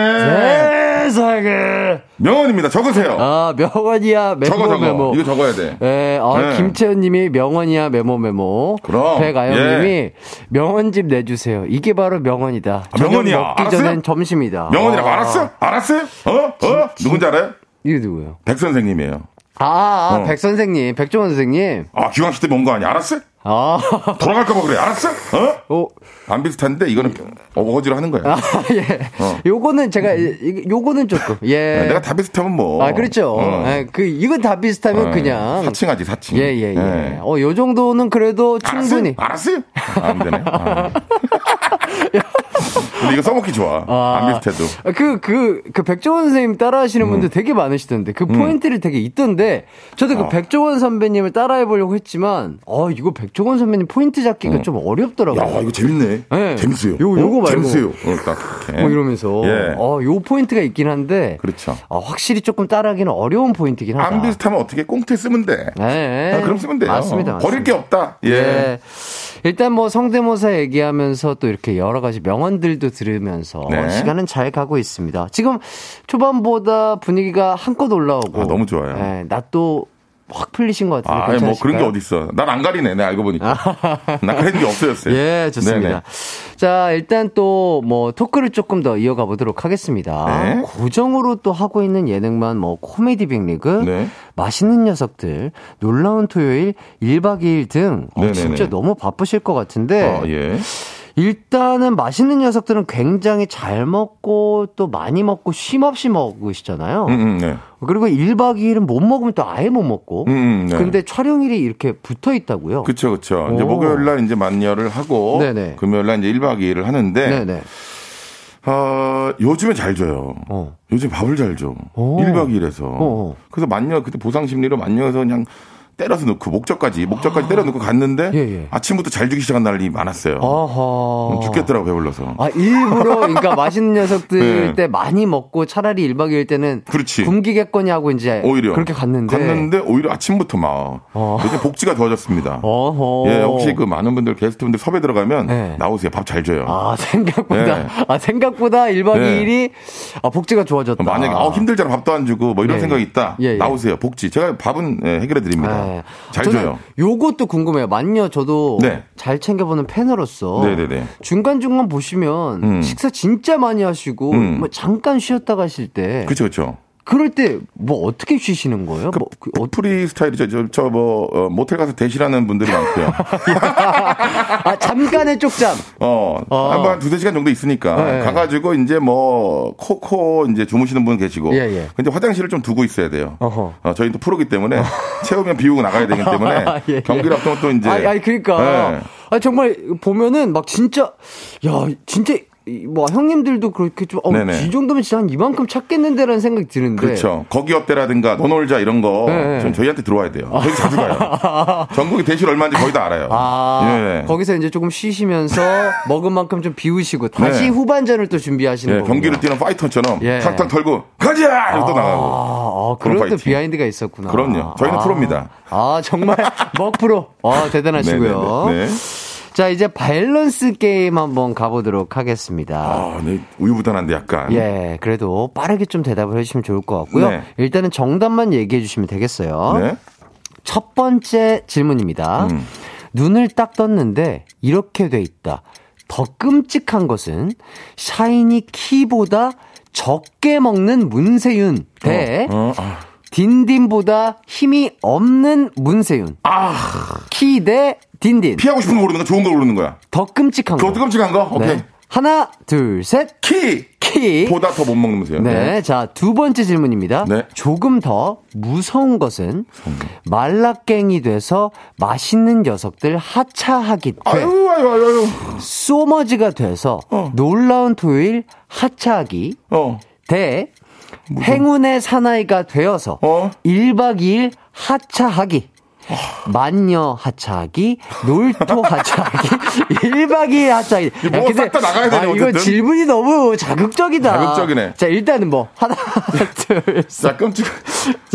세상에. 명언입니다. 적으세요. 아, 명언이야. 메모 적어, 적어. 메모. 이거 적어야 돼. 네, 아, 네. 김채연 님이 명언이야. 메모 메모. 그럼. 백아영 예. 님이 명언집 내주세요. 이게 바로 명언이다. 아, 명언이야. 먹기 알았어요? 전엔 점심이다. 명언이라고 아. 알았어? 알았어요? 어? 어? 누군지 알아요? 이게 누구예요? 백 선생님이에요. 아, 아 어. 백 선생님, 백종원 선생님. 아, 기광씨 때문 온거 아니야? 알았어? 아. 돌아갈까봐 그래. 알았어? 어? 어. 안 비슷한데 이거는 어거지로 하는 거야. 아, 예. 어. 요거는 제가, 요거는 조금, 예. 네, 내가 다 비슷하면 뭐. 아, 그렇죠. 어. 예, 그, 이건 다 비슷하면 어. 그냥. 사칭하지, 사칭. 예, 예, 예. 예. 어, 요 정도는 그래도 충분히. 알았어요? 알았어요? 아, 안 되네. 아. 근데 이거 써먹기 좋아. 아, 안 비슷해도. 그, 그, 그 백종원 선생님 따라 하시는 음. 분들 되게 많으시던데. 그 음. 포인트를 되게 있던데. 저도 그 어. 백종원 선배님을 따라 해보려고 했지만, 어, 이거 백종원 선배님 포인트 잡기가 음. 좀 어렵더라고요. 야, 이거 재밌네. 네. 재밌어요. 요, 요거 어? 말고. 재밌어요. 어, 딱. 뭐 이러면서. 예. 어, 요 포인트가 있긴 한데. 그렇죠. 어, 확실히 조금 따라하기는 어려운 포인트긴 하다. 안 비슷하면 어떻게 꽁트 쓰면 돼. 네. 아, 그럼 쓰면 돼요. 맞습니다. 맞습니다. 버릴 게 없다. 예. 예. 일단 뭐 성대모사 얘기하면서 또 이렇게 여러 가지 명언 들도 들으면서 네. 시간은 잘 가고 있습니다. 지금 초반보다 분위기가 한껏 올라오고 아, 너무 좋아요. 네, 낮도 확 풀리신 것 같은데. 아, 뭐 그런 게 어딨어. 난 안 가리네. 내 알고 보니까. 나 그런 게 없어졌어요. 예, 좋습니다. 네네. 자, 일단 또 뭐 토크를 조금 더 이어가 보도록 하겠습니다. 네. 고정으로 또 하고 있는 예능만 뭐 코미디 빅리그, 네. 맛있는 녀석들, 놀라운 토요일, 1박 2일 등 어, 진짜 너무 바쁘실 것 같은데. 어, 예. 일단은 맛있는 녀석들은 굉장히 잘 먹고 또 많이 먹고 쉼 없이 먹으시잖아요. 음, 음, 네. 그리고 1박 2일은 못 먹으면 또 아예 못 먹고. 음, 음, 네. 근데 촬영일이 이렇게 붙어 있다고요? 그렇죠, 그렇죠. 이제 목요일 날 이제 만녀를 하고 네네. 금요일 날 이제 1박 2일을 하는데 네네. 어, 요즘에 잘 줘요. 어. 요즘 밥을 잘 줘. 오. 1박 2일에서. 어. 그래서 만녀 그때 보상 심리로 만녀에서 그냥 때려서 넣고 목적까지 목적까지 아. 때려 넣고 갔는데 예, 예. 아침부터 잘 주기 시작한 날이 많았어요. 어허. 죽겠더라고 배불러서. 아 일부러 그러니까 맛있는 녀석들 네. 때 많이 먹고 차라리 1박 2일 때는 그렇지. 굶기겠거니 하고 이제 오히려 그렇게 갔는데 갔는데 오히려 아침부터 막 어. 요즘 복지가 좋아졌습니다. 어허. 예 혹시 그 많은 분들 게스트분들 섭외 들어가면 네. 나오세요 밥 잘 줘요. 아 생각보다 네. 아 생각보다 1박 2일이 아, 복지가 좋아졌다. 만약에 아 힘들잖아 밥도 안 주고 뭐 이런 예, 예. 생각이 있다 예, 예, 나오세요 복지 제가 밥은 예, 해결해 드립니다. 네. 잘 줘요. 요것도 궁금해요. 만녀 저도 네. 잘 챙겨보는 팬으로서 네네네. 중간중간 보시면 음. 식사 진짜 많이 하시고 음. 뭐 잠깐 쉬었다 가실 때 그렇죠, 그렇죠. 그럴 때 뭐 어떻게 쉬시는 거예요? 그, 뭐, 그 어, 프리 스타일이죠. 저, 저 뭐, 어, 모텔 가서 대실하는 분들이 많고요. 아, 잠깐의 쪽잠. 어, 어. 한번 두세 시간 정도 있으니까. 네. 가가지고 이제 뭐, 코코 이제 주무시는 분 계시고. 예, 예. 근데 화장실을 좀 두고 있어야 돼요. 어허. 어, 저희는 또 프로기 때문에 어. 채우면 비우고 나가야 되기 때문에. 아, 예, 예. 경기를 앞두면 또 이제. 아, 아 그러니까. 네. 아, 정말 보면은 막 진짜, 야, 진짜 뭐 형님들도 그렇게 좀, 어, 이 정도면 진짜 한 이만큼 찾겠는데라는 생각이 드는데. 그렇죠. 거기 어때라든가 너 놀자 이런 거 네. 전 저희한테 들어와야 돼요. 거기 자주 가요. 전국이 대실 얼마인지 거의 다 알아요. 아, 예. 거기서 이제 조금 쉬시면서 먹은 만큼 좀 비우시고 다시 네. 후반전을 또 준비하시는 거예요. 경기를 뛰는 파이터처럼 예. 탁탁 털고 가자! 아, 또 나가고. 아, 그런, 그런 또 비하인드가 있었구나. 그럼요. 저희는 아, 프로입니다. 아, 정말 먹 프로. 아, 대단하시고요. 네. 자, 이제 밸런스 게임 한번 가보도록 하겠습니다. 아, 네. 우유부단한데 약간. 예, 그래도 빠르게 좀 대답을 해주시면 좋을 것 같고요. 네. 일단은 정답만 얘기해 주시면 되겠어요. 네. 첫 번째 질문입니다. 음. 눈을 딱 떴는데 이렇게 돼 있다. 더 끔찍한 것은 샤이니 키보다 적게 먹는 문세윤 대 어, 어, 아. 딘딘보다 힘이 없는 문세윤. 아. 키 대 딘딘. 피하고 싶은 거 고르는 거 좋은 거 고르는 거야. 더 끔찍한 거. 더 끔찍한 거? 오케이. 네. 하나, 둘, 셋. 키! 키. 보다 더 못 먹는 거세요. 네. 네. 자, 두 번째 질문입니다. 네. 조금 더 무서운 것은 말라깽이 돼서 맛있는 녀석들 하차하기 돼. 아유, 아유, 아유, 아유. 소머지가 돼서 어. 놀라운 토요일 하차하기. 어. 대 행운의 사나이가 되어서 어? 1박 2일 하차하기. 만녀 하차하기, 놀토 하차하기, 1박 2일 하차하기. 뭐 근데, 다 나가야 되네, 아, 이거 질문이 너무 자극적이다. 자극적이네. 자, 일단은 뭐, 하나, 둘, 셋. 자, 끔찍.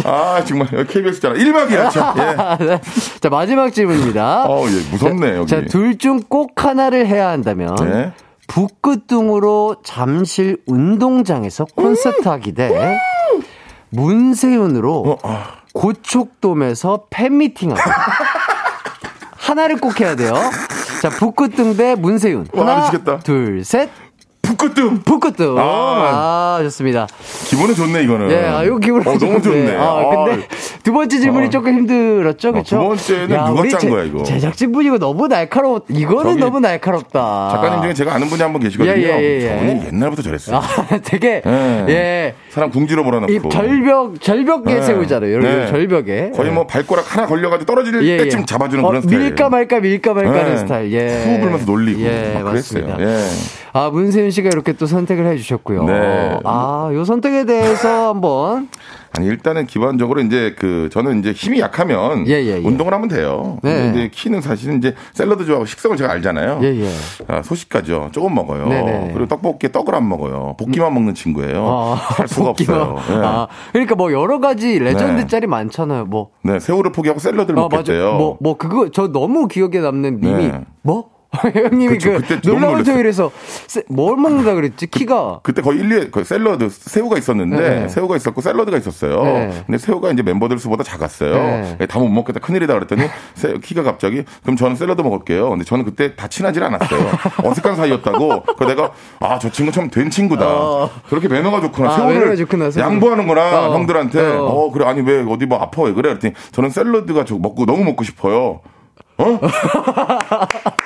아, 정말. KBS잖아. 1박 2일 하차. 예. 네. 자, 마지막 질문입니다. 어, 예, 무섭네, 여기. 자, 둘 중 꼭 하나를 해야 한다면. 네. 북극등으로 잠실 운동장에서 콘서트 하기 대 문세윤으로 어, 어. 고척돔에서 팬미팅 하기. 하나를 꼭 해야 돼요. 자, 북극등 대 문세윤. 하나, 와, 둘, 셋. 북극등. 북극등. 아, 아, 좋습니다. 기분은 좋네, 이거는. 예, 아, 이거 기분 어, 너무 좋네. 아, 근데 아. 두 번째 질문이 아. 조금 힘들었죠, 그렇죠? 두 번째는 야, 누가 짠 거야, 이거? 제작진분이 이거 너무 날카로웠, 이거는 너무 날카롭다. 작가님 중에 제가 아는 분이 한 분 계시거든요. 예, 예, 예, 예. 저는 옛날부터 저랬어요. 아, 되게, 예. 예. 사람 궁지로 몰아넣고. 이 절벽, 절벽에 네. 세우잖아요. 여러분, 네. 절벽에. 거의 뭐 발가락 하나 걸려가지고 떨어질 예, 예. 때쯤 잡아주는 어, 그런 스타일. 밀까 말까, 밀까 말까 하는 네. 스타일. 예. 후 불면서 놀리고. 예, 맞습니다. 예. 아, 문세윤 씨가 이렇게 또 선택을 해주셨고요. 네. 아, 요 선택에 대해서 한번. 아니 일단은 기본적으로 이제 그 저는 이제 힘이 약하면 예, 예, 예. 운동을 하면 돼요. 네. 근데 이제 키는 사실은 이제 샐러드 좋아하고 식성을 제가 알잖아요. 예, 예. 아, 소식좌지요. 조금 먹어요. 네네. 네. 그리고 떡볶이에 떡을 안 먹어요. 볶기만 먹는 친구예요. 아, 할 수가. 없어요. 네. 아, 그러니까 뭐 여러 가지 레전드 짤이 네. 많잖아요. 뭐. 네, 새우를 포기하고 샐러드를 아, 먹겠대요. 뭐, 뭐 그거 저 너무 기억에 남는 밈이 네. 뭐 형님이 그쵸, 그 놀라운 토요일에서 뭘 먹는다 그랬지? 키가 그, 때 거의 1, 2회 거의 샐러드 새우가 있었는데 네. 새우가 있었고 샐러드가 있었어요. 네. 근데 새우가 이제 멤버들 수보다 작았어요. 네. 예, 다못 먹겠다 큰일이다 그랬더니 새, 키가 갑자기 그럼 저는 샐러드 먹을게요. 근데 저는 그때 다 친하지 않았어요. 어색한 사이였다고. 그 내가 아 저 친구 참 된 친구다. 어. 그렇게 매너가 좋구나. 아, 새우를 좋구나, 양보하는구나 어. 형들한테. 어. 어. 그래 아니 왜 어디 뭐 아파 왜 그래? 그랬더니 저는 샐러드가 저 먹고 너무 먹고 싶어요. 어?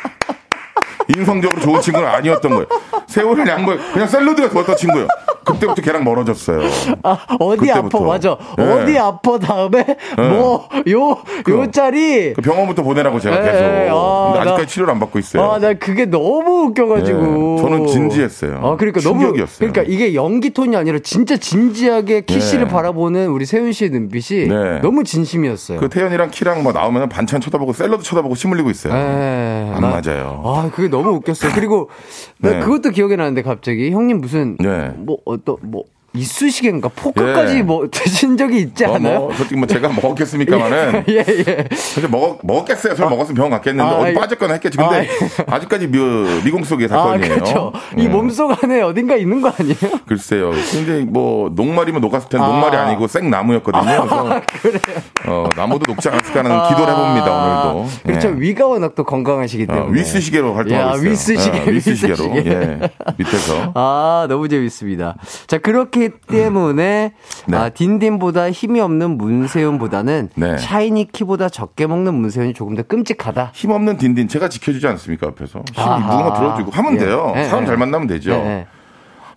인성적으로 좋은 친구는 아니었던 거예요. 세월을 양보, 그냥 샐러드가 좋았던 친구예요. 그때부터 걔랑 멀어졌어요. 아, 어디 그때부터. 아파, 맞아. 네. 어디 아파 다음에, 네. 뭐, 요, 그, 요 짤이. 그 병원부터 보내라고 제가 네. 계속. 아, 근데 아직까지 나, 치료를 안 받고 있어요. 아, 나 그게 너무 웃겨가지고. 네. 저는 진지했어요. 아, 그러니까 충격이었어요. 너무. 그러니까 이게 연기 톤이 아니라 진짜 진지하게 키 씨를 네. 바라보는 우리 세윤 씨의 눈빛이 네. 너무 진심이었어요. 그 태연이랑 키랑 뭐 나오면 반찬 쳐다보고 샐러드 쳐다보고 침 흘리고 있어요. 안 나, 맞아요. 아, 그게 너무 웃겼어요. 그리고 나 그것도 기억이 나는데 갑자기 형님 무슨 뭐 어떤 뭐 이쑤시개인가 포크까지 예. 뭐 드신 적이 있지 뭐, 않아요? 뭐, 솔직히 뭐 제가 먹었겠습니까만은 예, 예. 사실 먹 먹었겠어요. 저 아, 먹었으면 병원 갔겠는데 아, 어디 빠졌거나 했겠지. 근데 아, 직까지 미, 미궁 속의 아, 사건이에요. 아, 그렇죠. 이 예. 몸속 안에 어딘가 있는 거 아니에요? 글쎄요. 근데 뭐 녹말이면 녹았을 텐데 아. 녹말이 아니고 생 나무였거든요. 그래서 그래요. 어, 나무도 녹지 않았을까 하는 기도를 해봅니다 오늘도. 그렇죠. 예. 위가 워낙 또 건강하시기 어, 때문에. 어, 위스시계로 활동하고 있어요. 위스시계, 어, 위스시계로. 위스시계. 예. 밑에서. 아 너무 재밌습니다. 자 그렇게 그렇기 때문에 네. 아, 딘딘보다 힘이 없는 문세윤보다는 네. 샤이니 키보다 적게 먹는 문세윤이 조금 더 끔찍하다. 힘 없는 딘딘 제가 지켜주지 않습니까 앞에서 힘 누군가 들어주고 하면 예. 돼요. 예. 사람 잘 만나면 되죠. 예.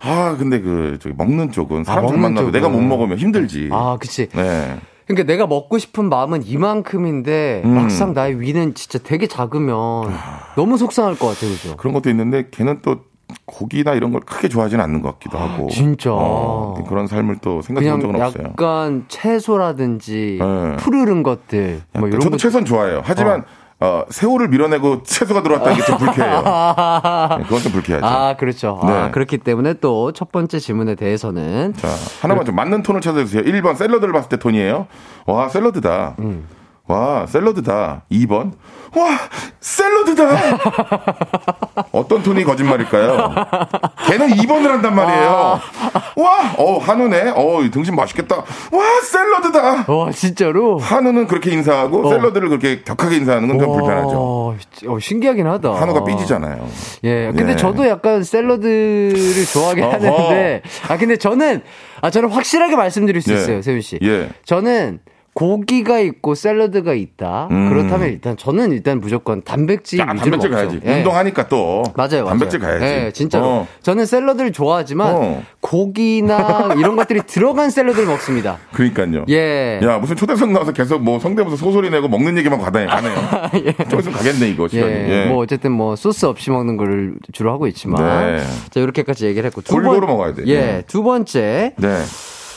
아 근데 그 저기 먹는 쪽은 사람 아, 잘 만나도 내가 못 먹으면 힘들지. 아 그치. 네. 그러니까 내가 먹고 싶은 마음은 이만큼인데 음. 막상 나의 위는 진짜 되게 작으면 너무 속상할 것 같아요, 그죠? 그런 것도 있는데 걔는 또 고기나 이런 걸 크게 좋아하지는 않는 것 같기도 하고. 진짜. 어, 그런 삶을 또 생각해 본 적은 없어요. 약간 채소라든지 네. 푸르른 것들. 뭐 이런 저도 것... 채소는 좋아해요. 하지만 어. 어, 새우를 밀어내고 채소가 들어왔다는 게 좀 불쾌해요. 네, 그건 좀 불쾌하죠. 아, 그렇죠. 아, 네. 아, 그렇기 때문에 또 첫 번째 질문에 대해서는. 자, 하나만. 좀 맞는 톤을 찾아주세요. 1번 샐러드를 봤을 때 톤이에요. 와, 샐러드다. 음. 와, 샐러드다. 2번. 와, 샐러드다! 어떤 톤이 거짓말일까요? 걔는 2번을 한단 말이에요. 와, 어, 한우네. 어, 등심 맛있겠다. 와, 샐러드다! 와, 진짜로? 한우는 그렇게 인사하고 어. 샐러드를 그렇게 격하게 인사하는 건 좀 불편하죠. 어, 신기하긴 하다. 한우가 삐지잖아요. 예, 근데 예. 저도 약간 샐러드를 좋아하긴 어허. 하는데, 아, 근데 저는, 아, 저는 확실하게 말씀드릴 수 예. 있어요, 세윤 씨. 예. 저는, 고기가 있고 샐러드가 있다. 음. 그렇다면 일단 저는 일단 무조건 단백질 야, 위주로 단백질. 가야지. 예. 운동하니까 또 맞아요. 단백질 맞아요. 가야지. 예, 진짜로. 어. 저는 샐러드를 좋아하지만 어. 고기나 이런 것들이 들어간 샐러드를 먹습니다. 그러니까요. 예. 야 무슨 초대석 나와서 계속 뭐 성대모사 소소리 내고 먹는 얘기만 가다니 가네요. 예. 좀 있으면 가겠네 이거 시간이. 예. 예. 뭐 어쨌든 뭐 소스 없이 먹는 거를 주로 하고 있지만 네. 자 이렇게까지 얘기를 했고 골고루 번, 먹어야 돼. 예. 네. 두 번째. 네.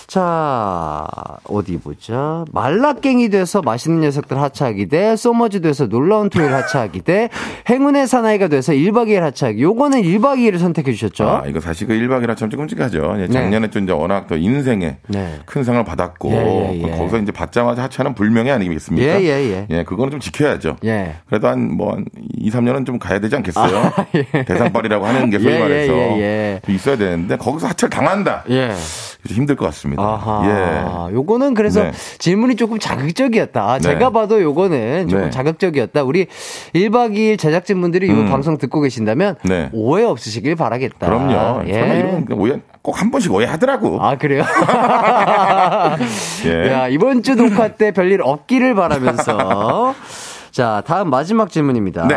자, 어디 보자. 말라깽이 돼서 맛있는 녀석들 하차하기 대, 소머즈 돼서 놀라운 토요일 하차하기 대, 행운의 사나이가 돼서 1박 2일 하차하기. 요거는 1박 2일을 선택해 주셨죠? 아, 이거 사실 그 1박 2일 하차하면 끔찍하죠. 네. 작년에 좀 이제 워낙 또 인생에 네. 큰 상을 받았고, 예, 예, 예. 거기서 이제 받자마자 하차하는 불명예 아니겠습니까? 예, 예, 예. 예, 그거는 좀 지켜야죠. 예. 그래도 한 뭐, 한 2, 3년은 좀 가야 되지 않겠어요? 아, 예. 대상발이라고 하는 게 소위 예, 말해서. 예, 있어야 되는데, 거기서 하차를 당한다. 예. 힘들 것 같습니다. 아하. 예. 요거는 그래서 네. 질문이 조금 자극적이었다. 아, 제가 네. 봐도 요거는 조금 네. 자극적이었다. 우리 1박 2일 제작진분들이 음. 이 방송 듣고 계신다면 네. 오해 없으시길 바라겠다. 그럼요. 예. 설마 이런 오해 꼭 한 번씩 오해하더라고. 아, 그래요? 예. 야, 이번 주 녹화 때 별일 없기를 바라면서 자, 다음 마지막 질문입니다. 네.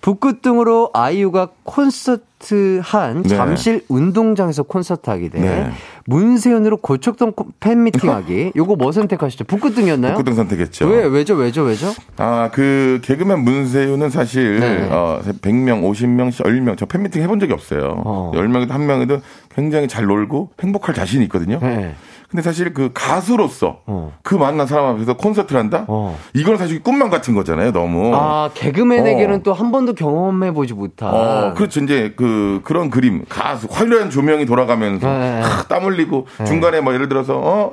북극등으로 아이유가 콘서트 한 네. 잠실 운동장에서 콘서트 하게 돼. 네. 문세윤으로 고척동 팬미팅 하기. 요거 뭐 선택하시죠? 북극등이었나요? 북극등 선택했죠. 왜, 왜죠, 왜죠, 왜죠? 아, 그, 개그맨 문세윤은 사실, 네. 어, 100명, 50명, 10명, 저 팬미팅 해본 적이 없어요. 어. 10명에도 한 명에도 굉장히 잘 놀고 행복할 자신이 있거든요. 네. 근데 사실 그 가수로서 어. 그 만난 사람 앞에서 콘서트를 한다? 어. 이건 사실 꿈만 같은 거잖아요, 너무. 아, 개그맨에게는 어. 또한 번도 경험해보지 못한. 어, 그렇죠. 이제 그, 그런 그림. 가수, 화려한 조명이 돌아가면서 네. 하, 땀 흘리고 네. 중간에 뭐 예를 들어서, 어?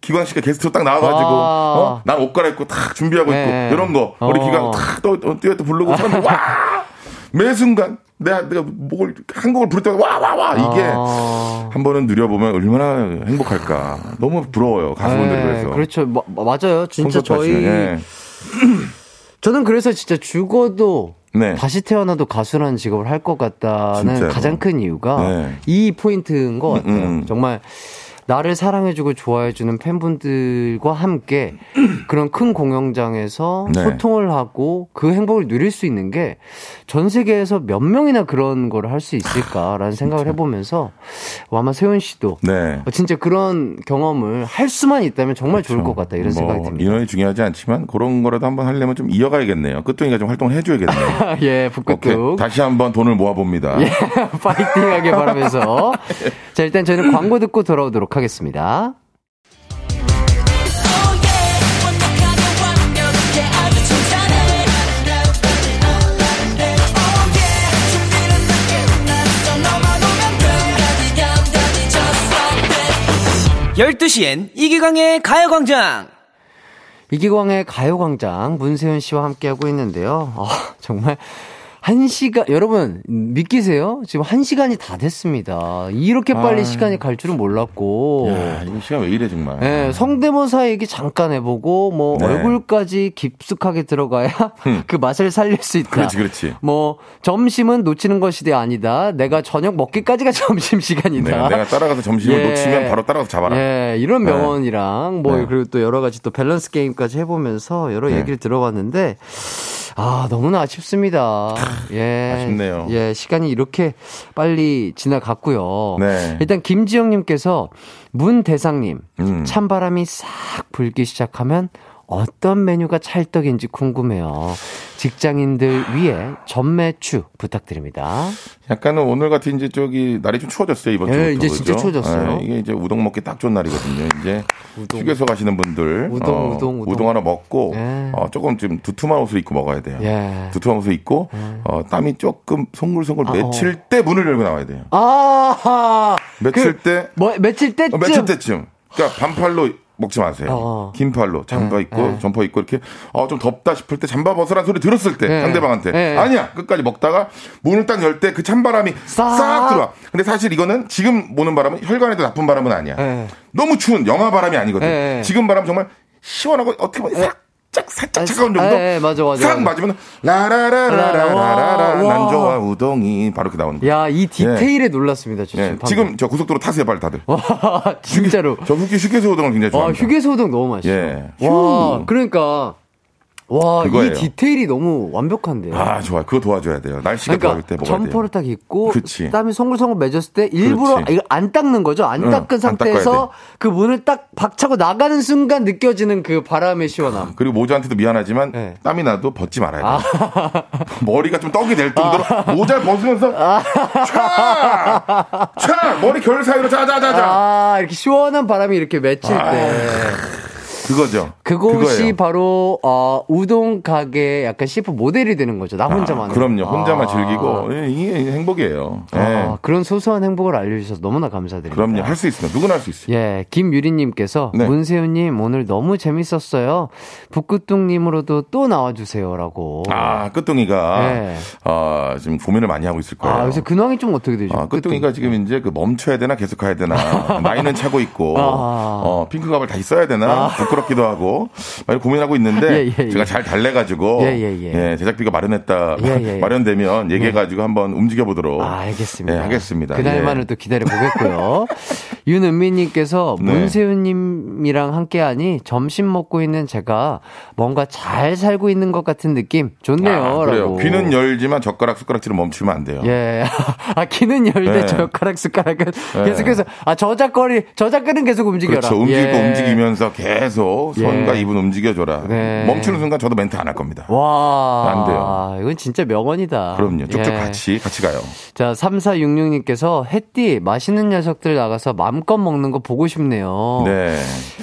기광 씨가 게스트로 딱 나와가지고, 아~ 어? 난 옷 갈아입고 탁 준비하고 네. 있고, 이런 거. 우리 기광 탁 또, 또, 또 부르고 사람들 와! 매 순간 내가 내가 목을 한 곡을 부를 때마다 와 와 와 이게 아... 한 번은 누려보면 얼마나 행복할까. 너무 부러워요 가수분들이 네, 그래서. 그렇죠, 마, 맞아요. 진짜 저희 네. 저는 그래서 진짜 죽어도 네. 다시 태어나도 가수라는 직업을 할 것 같다는 진짜로. 가장 큰 이유가 네. 이 포인트인 것 같아요. 음, 음. 정말 나를 사랑해주고 좋아해주는 팬분들과 함께 그런 큰 공연장에서 네. 소통을 하고 그 행복을 누릴 수 있는 게 전 세계에서 몇 명이나 그런 걸 할 수 있을까라는 생각을 해보면서 아마 세훈 씨도 네. 진짜 그런 경험을 할 수만 있다면 정말 그렇죠. 좋을 것 같다 이런 뭐 생각이 듭니다. 인원이 중요하지 않지만 그런 거라도 한번 하려면 좀 이어가야겠네요. 끝둥이가 좀 활동을 해줘야겠네요. 예, 북극뚝. 다시 한번 돈을 모아봅니다. 예, 파이팅하게 바라면서 자 일단 저희는 광고 듣고 돌아오도록 하겠습니다. 열두 시엔 이기광의 가요광장! 이기광의 가요광장 문세윤 씨와 함께하고 있는데요. 아, 정말 한 시간, 여러분, 믿기세요? 지금 한 시간이 다 됐습니다. 이렇게 빨리 아... 시간이 갈 줄은 몰랐고. 야, 이 시간 왜 이래, 정말. 네, 성대모사 얘기 잠깐 해보고, 뭐, 네. 얼굴까지 깊숙하게 들어가야 그 맛을 살릴 수 있다. 그렇지, 그렇지. 뭐, 점심은 놓치는 것이 아니다. 내가 저녁 먹기까지가 점심시간이다. 네, 내가 따라가서 점심을 예. 놓치면 바로 따라가서 잡아라. 예, 이런 네. 명언이랑, 뭐, 네. 그리고 또 여러 가지 또 밸런스 게임까지 해보면서 여러 네. 얘기를 들어봤는데, 아, 너무나 아쉽습니다. 예. 아쉽네요. 예, 시간이 이렇게 빨리 지나갔고요. 네. 일단 김지영님께서 문대상님, 음. 찬바람이 싹 불기 시작하면 어떤 메뉴가 찰떡인지 궁금해요. 직장인들 위해 전매추 부탁드립니다. 약간은 오늘 같은 이제 저기 날이 좀 추워졌어요 이번 주. 네, 이제 진짜 추워졌어요. 네, 이게 이제 우동 먹기 딱 좋은 날이거든요. 이제 우동. 휴게소 가시는 분들 우동 어, 우동, 우동 우동 하나 먹고 네. 어, 조금 좀 두툼한 옷을 입고 먹어야 돼요. 예. 두툼한 옷을 입고 예. 어, 땀이 조금 송글송글 아, 맺힐 어. 때 문을 열고 나와야 돼요. 아, 맺힐 그, 때. 뭐 맺힐 때쯤. 어, 맺힐 때쯤. 그러니까 반팔로 먹지 마세요. 어. 긴 팔로 잠바 네, 입고 네. 점퍼 입고 이렇게 어, 좀 덥다 싶을 때 잠바 벗으라는 소리 들었을 때 네. 상대방한테 네. 아니야 끝까지 먹다가 문을 딱 열 때 그 찬바람이 싹. 싹 들어와. 근데 사실 이거는 지금 보는 바람은 혈관에도 나쁜 바람은 아니야. 네. 너무 추운 영하 바람이 아니거든. 네. 지금 바람 정말 시원하고 어떻게 보면 싹 살짝 살짝 차가운 정도. 에, 에, 맞아 맞아. 싹 맞으면 라라라라라라라 난 좋아 우동이 바로 이렇게 나오는 거야. 야, 이 디테일에 예. 놀랐습니다. 예. 지금 저 고속도로 타세요, 빨리 다들. 와, 진짜로. 저 휴게 휴게소 우동을 굉장히 좋아합니다. 와, 휴게소 우동 너무 맛있어. 예. 와, 그러니까 와, 그거예요. 이 디테일이 너무 완벽한데요. 아, 좋아. 그거 도와줘야 돼요. 날씨가 그러니까 더울 때 점퍼를 딱 입고 그치. 땀이 송글송글 맺었을 때 일부러 이거 안 닦는 거죠. 안 응, 닦은 상태에서 안 그 문을 딱 박차고 나가는 순간 느껴지는 그 바람의 시원함. 그리고 모자한테도 미안하지만 네. 땀이 나도 벗지 말아야 돼. 아. 머리가 좀 떡이 될 정도로 아. 모자를 벗으면서 아. 촤! 촤! 머리 결 사이로 자자자자. 아, 이렇게 시원한 바람이 이렇게 맺힐 아. 때. 그거죠. 그곳이 그거예요. 바로 어, 우동 가게 약간 CF 모델이 되는 거죠. 나 혼자만. 아, 그럼요. 혼자만 아. 즐기고 예, 이게 행복이에요. 아, 네. 그런 소소한 행복을 알려주셔서 너무나 감사드립니다. 그럼요. 할 수 있으면 누구나 할 수 있어요. 예, 김유리님께서 네. 문세윤님 오늘 너무 재밌었어요. 북구뚱님으로도 또 나와주세요라고. 아 끝둥이가 네. 어, 지금 고민을 많이 하고 있을 거예요. 아, 그래서 근황이 좀 어떻게 되죠? 아, 끝둥이가 지금 이제 그 멈춰야 되나 계속 가야 되나 나이는 차고 있고 아. 어, 핑크갑을 다시 써야 되나 아. 부끄럽기도 하고 많이 고민하고 있는데 예, 예, 예. 제가 잘 달래가지고 예, 예, 예. 제작비가 마련했다 마련되면 얘기해가지고 한번 움직여 보도록 아, 알겠습니다. 하겠습니다. 그날만을 또 기다려 보겠고요. 윤은미님께서 네. 문세윤님이랑 함께하니 점심 먹고 있는 제가 뭔가 잘 살고 있는 것 같은 느낌 좋네요. 아, 그래요. 귀는 열지만 젓가락 숟가락질을 멈추면 안 돼요. 예. 아 귀는 열되 네. 젓가락 숟가락은 네. 계속해서 아 저작거리 저작거리는 계속 움직여라. 그렇죠. 움직이고 움직이면서 계속 손과 예. 입은 움직여줘라. 네. 멈추는 순간 저도 멘트 안 할 겁니다. 와. 안 돼요. 이건 진짜 명언이다. 그럼요. 쭉쭉 예. 같이, 같이 가요. 자, 3466님께서 햇띠 맛있는 녀석들 나가서 마 음껏 먹는 거 보고 싶네요. 네.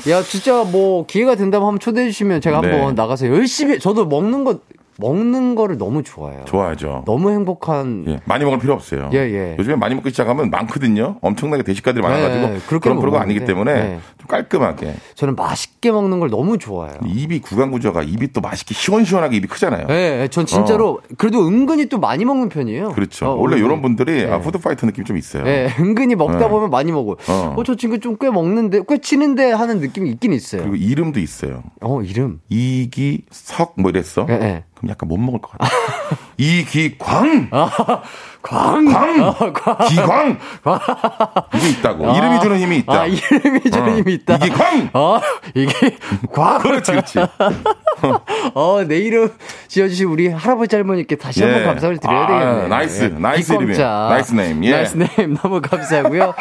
야, 진짜 뭐 기회가 된다면 한번 초대해 주시면 제가 네. 한번 나가서 열심히, 저도 먹는 거 먹는 거를 너무 좋아해요. 좋아하죠. 너무 행복한. 예, 많이 먹을 필요 없어요. 예, 예. 요즘에 많이 먹기 시작하면 많거든요. 엄청나게 대식가들이 많아가지고 예, 그런 프로가 아니기 때문에 예. 좀 깔끔하게. 저는 맛있게 먹는 걸 너무 좋아해요. 입이 구강 구조가 입이 또 맛있게 시원시원하게 입이 크잖아요. 예, 예. 전 진짜로 어. 그래도 은근히 또 많이 먹는 편이에요. 그렇죠. 어, 원래 이런 분들이 아, food fighter 느낌 좀 있어요. 예, 은근히 먹다 보면 많이 먹어요. 어, 어 저 친구 좀 꽤 먹는데 꽤 치는데 하는 느낌이 있긴 있어요. 그리고 이름도 있어요. 어, 이름. 이기석 뭐 이랬어. 예, 예. 그럼 약간 못 먹을 것 같아. 이기광! 아, 광! 광! 아, 광! 기광! 이게 있다고. 아, 이름이 주는 힘이 있다. 아, 이름이 주는 어. 힘이 있다. 이기광! 어, 이게 광! 그렇지, 그렇지. 어, 내 이름 지어주신 우리 할아버지 할머니께 다시 예. 한번 감사를 드려야 아, 되겠네요. nice, 예. nice 이름이에요. nice name. 예. nice name 너무 감사하고요.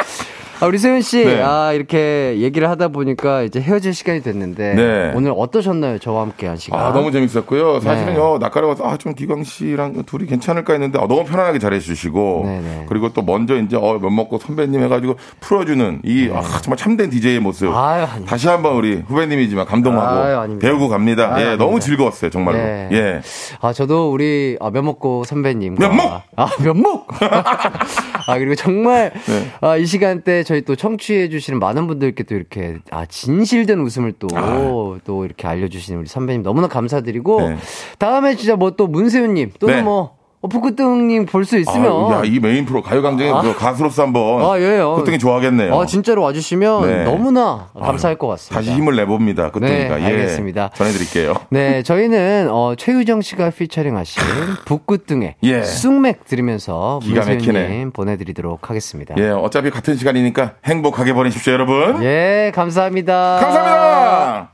아, 우리 세윤 씨, 네. 아, 이렇게 얘기를 하다 보니까 이제 헤어질 시간이 됐는데 네. 오늘 어떠셨나요? 저와 함께 한 시간. 아, 너무 재밌었고요. 사실은요, 네. 낯가려워서 아, 좀 기광 씨랑 둘이 괜찮을까 했는데 아, 너무 편안하게 잘해 주 시고 네, 네. 그리고 또 먼저 이제 어, 면 먹고 선배님 해 가지고 풀어 주는 이 네. 아, 정말 참된 DJ의 모습. 아유, 다시 한번 우리 후배님이지만 감동하고 아유, 배우고 갑니다. 아유, 예, 아닙니다. 너무 즐거웠어요, 정말로. 네. 예. 아, 저도 우리 아, 면 먹고 선배님과 면목! 아, 면목! 아, 그리고 정말 아, 이 시간대 저희 또 청취해 주시는 많은 분들께 또 이렇게 아 진실된 웃음을 또또 아. 또 이렇게 알려주시는 우리 선배님 너무나 감사드리고 네. 다음에 진짜 뭐 또 문세윤님 또는 네. 뭐 어, 부끄뚱님 볼 수 있으면. 아, 야, 이 메인 프로 가요광장에 아. 가수로서 한번. 아, 예. 요 부끄뚱이 좋아하겠네요. 아, 진짜로 와주시면 네. 너무나 감사할 것 같습니다. 다시 힘을 내봅니다. 부끄뚱이가. 네, 예. 알겠습니다. 전해드릴게요. 네, 저희는, 어, 최유정 씨가 피처링 하신 부끄뚱의 예. 쑥맥 들으면서 문세윤님 보내드리도록 하겠습니다. 예, 어차피 같은 시간이니까 행복하게 보내십시오, 여러분. 예, 감사합니다. 감사합니다.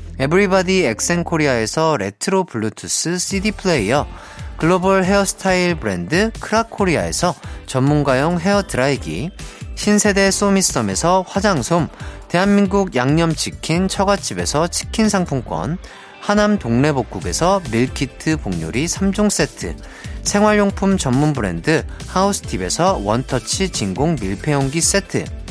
에브리바디 엑센코리아에서 레트로 블루투스 CD 플레이어, 글로벌 헤어스타일 브랜드 크라코리아에서 전문가용 헤어 드라이기, 신세대 소미썸에서 화장솜, 대한민국 양념치킨 처갓집에서 치킨 상품권, 하남 동래복국에서 밀키트 복요리 3종 세트, 생활용품 전문 브랜드 하우스팁에서 원터치 진공 밀폐용기 세트,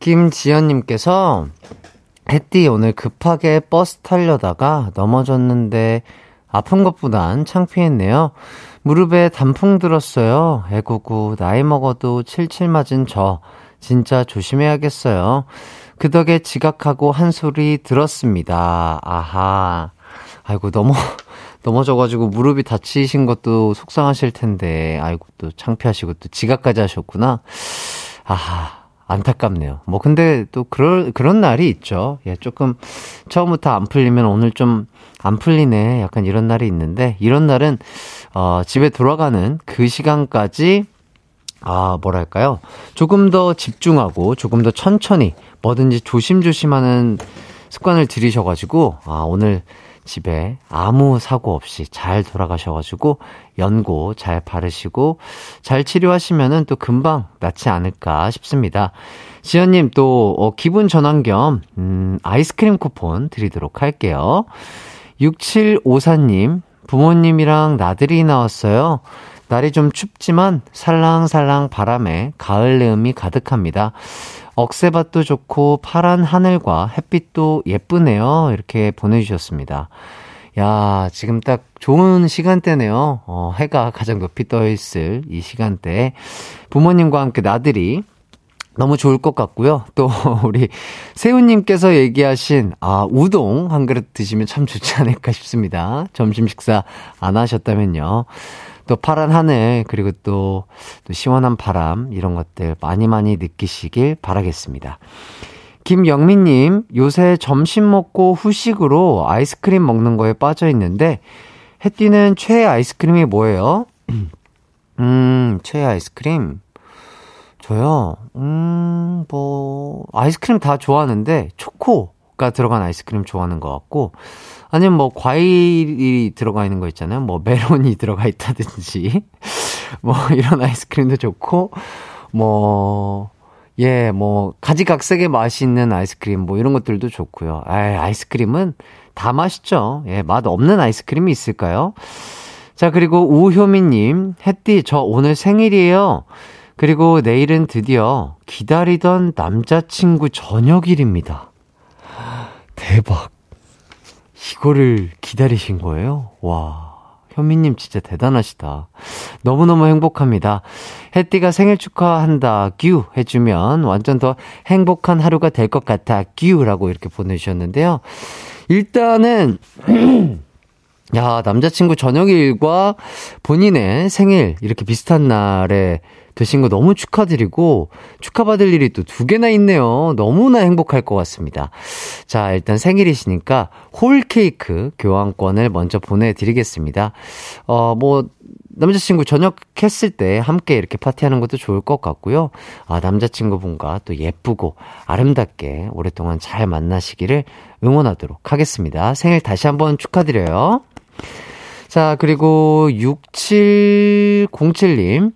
김지연님께서 햇디 오늘 급하게 버스 타려다가 넘어졌는데 아픈 것보단 창피했네요. 무릎에 단풍 들었어요. 애구구 나이 먹어도 칠칠 맞은 저 진짜 조심해야겠어요. 그 덕에 지각하고 한 소리 들었습니다. 아하. 아이고 넘어 넘어져가지고 무릎이 다치신 것도 속상하실 텐데 아이고 또 창피하시고 또 지각까지 하셨구나. 아하. 안타깝네요. 뭐 근데 또 그럴 그런 날이 있죠. 예, 조금 처음부터 안 풀리면 오늘 좀 안 풀리네. 약간 이런 날이 있는데 이런 날은 어 집에 돌아가는 그 시간까지 아, 뭐랄까요? 조금 더 집중하고 조금 더 천천히 뭐든지 조심조심하는 습관을 들이셔 가지고 아, 오늘 집에 아무 사고 없이 잘 돌아가셔가지고 연고 잘 바르시고 잘 치료하시면은 또 금방 낫지 않을까 싶습니다. 지연님 또 어, 기분 전환 겸 음, 아이스크림 쿠폰 드리도록 할게요. 6754님 부모님이랑 나들이 나왔어요. 날이 좀 춥지만 살랑살랑 바람에 가을 내음이 가득합니다. 억새밭도 좋고 파란 하늘과 햇빛도 예쁘네요. 이렇게 보내주셨습니다. 야, 지금 딱 좋은 시간대네요. 어, 해가 가장 높이 떠 있을 이 시간대에 부모님과 함께 나들이 너무 좋을 것 같고요. 또 우리 세훈님께서 얘기하신 아 우동 한 그릇 드시면 참 좋지 않을까 싶습니다. 점심 식사 안 하셨다면요. 또 파란 하늘 그리고 또, 또 시원한 바람 이런 것들 많이 많이 느끼시길 바라겠습니다. 김영민님 요새 점심 먹고 후식으로 아이스크림 먹는 거에 빠져 있는데 해띠는 최애 아이스크림이 뭐예요? 음 최애 아이스크림 저요 음 뭐 아이스크림 다 좋아하는데 초코가 들어간 아이스크림 좋아하는 것 같고 아니면 뭐 과일이 들어가 있는 거 있잖아요. 뭐 메론이 들어가 있다든지 뭐 이런 아이스크림도 좋고 뭐 예, 뭐 가지각색의 맛이 있는 아이스크림 뭐 이런 것들도 좋고요. 아, 아이스크림은 다 맛있죠. 예, 맛 없는 아이스크림이 있을까요? 자, 그리고 우효민 님, 햇띠, 저 오늘 생일이에요. 그리고 내일은 드디어 기다리던 남자친구 저녁일입니다. 대박. 이거를 기다리신 거예요? 와. 현미님 진짜 대단하시다. 너무너무 행복합니다. 혜띠가 생일 축하한다, 규 해주면 완전 더 행복한 하루가 될 것 같아, 규 라고 이렇게 보내주셨는데요. 일단은, 야, 남자친구 저녁일과 본인의 생일, 이렇게 비슷한 날에 되신 거 너무 축하드리고 축하받을 일이 또 두 개나 있네요. 너무나 행복할 것 같습니다. 자, 일단 생일이시니까 홀 케이크 교환권을 먼저 보내드리겠습니다. 어, 뭐, 남자친구 저녁 했을 때 함께 이렇게 파티하는 것도 좋을 것 같고요. 아, 남자친구분과 또 예쁘고 아름답게 오랫동안 잘 만나시기를 응원하도록 하겠습니다. 생일 다시 한번 축하드려요. 자, 그리고 6707님.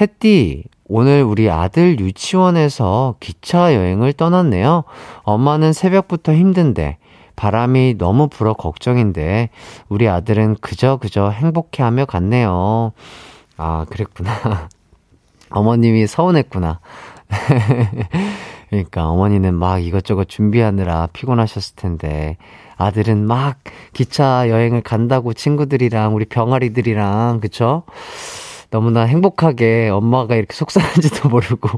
햇띠, 오늘 우리 아들 유치원에서 기차 여행을 떠났네요. 엄마는 새벽부터 힘든데, 바람이 너무 불어 걱정인데, 우리 아들은 그저 그저 행복해 하며 갔네요. 아, 그랬구나. 어머님이 서운했구나. 그러니까 어머니는 막 이것저것 준비하느라 피곤하셨을 텐데, 아들은 막 기차 여행을 간다고 친구들이랑 우리 병아리들이랑, 그쵸? 너무나 행복하게 엄마가 이렇게 속상한지도 모르고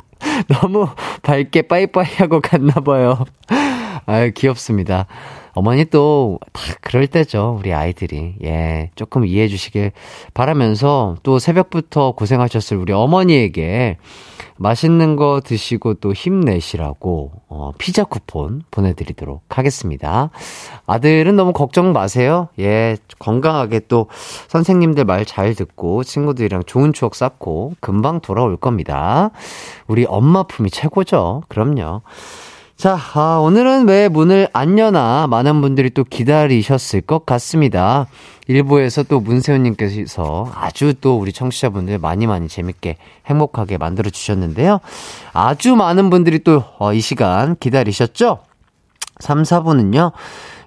너무 밝게 빠이빠이 하고 갔나 봐요. 아유, 귀엽습니다. 어머니 또 다 그럴 때죠. 우리 아이들이. 예. 조금 이해해 주시길 바라면서 또 새벽부터 고생하셨을 우리 어머니에게 맛있는 거 드시고 또 힘내시라고 어, 피자 쿠폰 보내드리도록 하겠습니다. 아들은 너무 걱정 마세요. 예, 건강하게 또 선생님들 말 잘 듣고 친구들이랑 좋은 추억 쌓고 금방 돌아올 겁니다. 우리 엄마 품이 최고죠. 그럼요. 자, 아, 오늘은 왜 문을 안 여나 많은 분들이 또 기다리셨을 것 같습니다. 일부에서 또 문세훈님께서 아주 또 우리 청취자분들 많이 많이 재밌게 행복하게 만들어 주셨는데요. 아주 많은 분들이 또이 어, 시간 기다리셨죠? 3, 4분은요.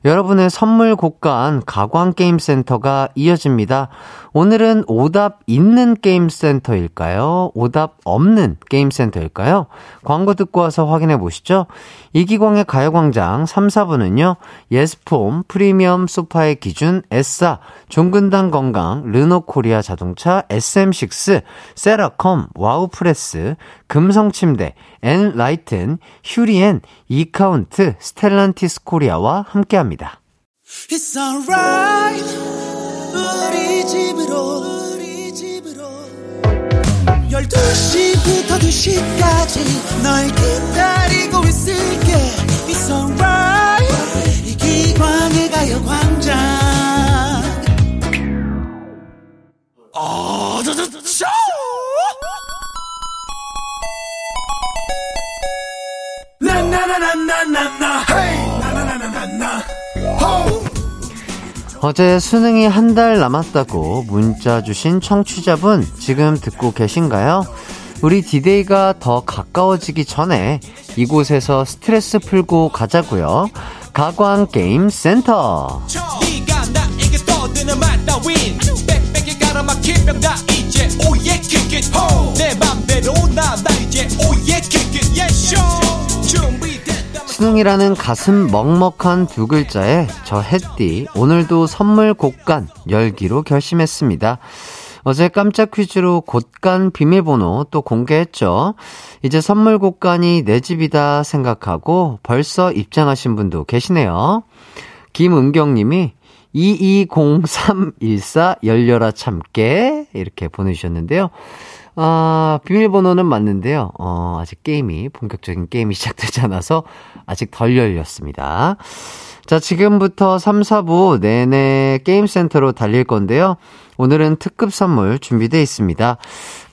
여러분의 선물 곳간 가광게임센터가 이어집니다. 오늘은 오답 있는 게임센터일까요? 오답 없는 게임센터일까요? 광고 듣고 와서 확인해 보시죠. 이기광의 가요광장 3, 4부는요, 예스폼, 프리미엄 소파의 기준, 에싸, 종근당 건강, 르노 코리아 자동차, SM6, 세라컴, 와우프레스, 금성침대, 엔라이튼, 휴리엔, 이카운트, 스텔란티스 코리아와 함께합니다. It's alright. 우리 집으로, 우리 집으로. 12시부터 2시까지 널 기다리고 있을게. It's alright. 이기광의 가요광장. 어. 어제 수능이 한 달 남았다고 문자 주신 청취자분 지금 듣고 계신가요? 우리 디데이가 더 가까워지기 전에 이곳에서 스트레스 풀고 가자고요. 가광 게임 센터. 수능이라는 가슴 먹먹한 두 글자에 저 햇띠 오늘도 선물 곡간 열기로 결심했습니다. 어제 깜짝 퀴즈로 곳간 비밀번호 또 공개했죠. 이제 선물 곳간이 내 집이다 생각하고 벌써 입장하신 분도 계시네요. 김은경님이 220314 열려라 참깨 이렇게 보내주셨는데요. 아, 비밀번호는 맞는데요. 어, 아직 게임이, 본격적인 게임이 시작되지 않아서 아직 덜 열렸습니다. 자, 지금부터 3, 4부 내내 게임센터로 달릴 건데요. 오늘은 특급 선물 준비되어 있습니다.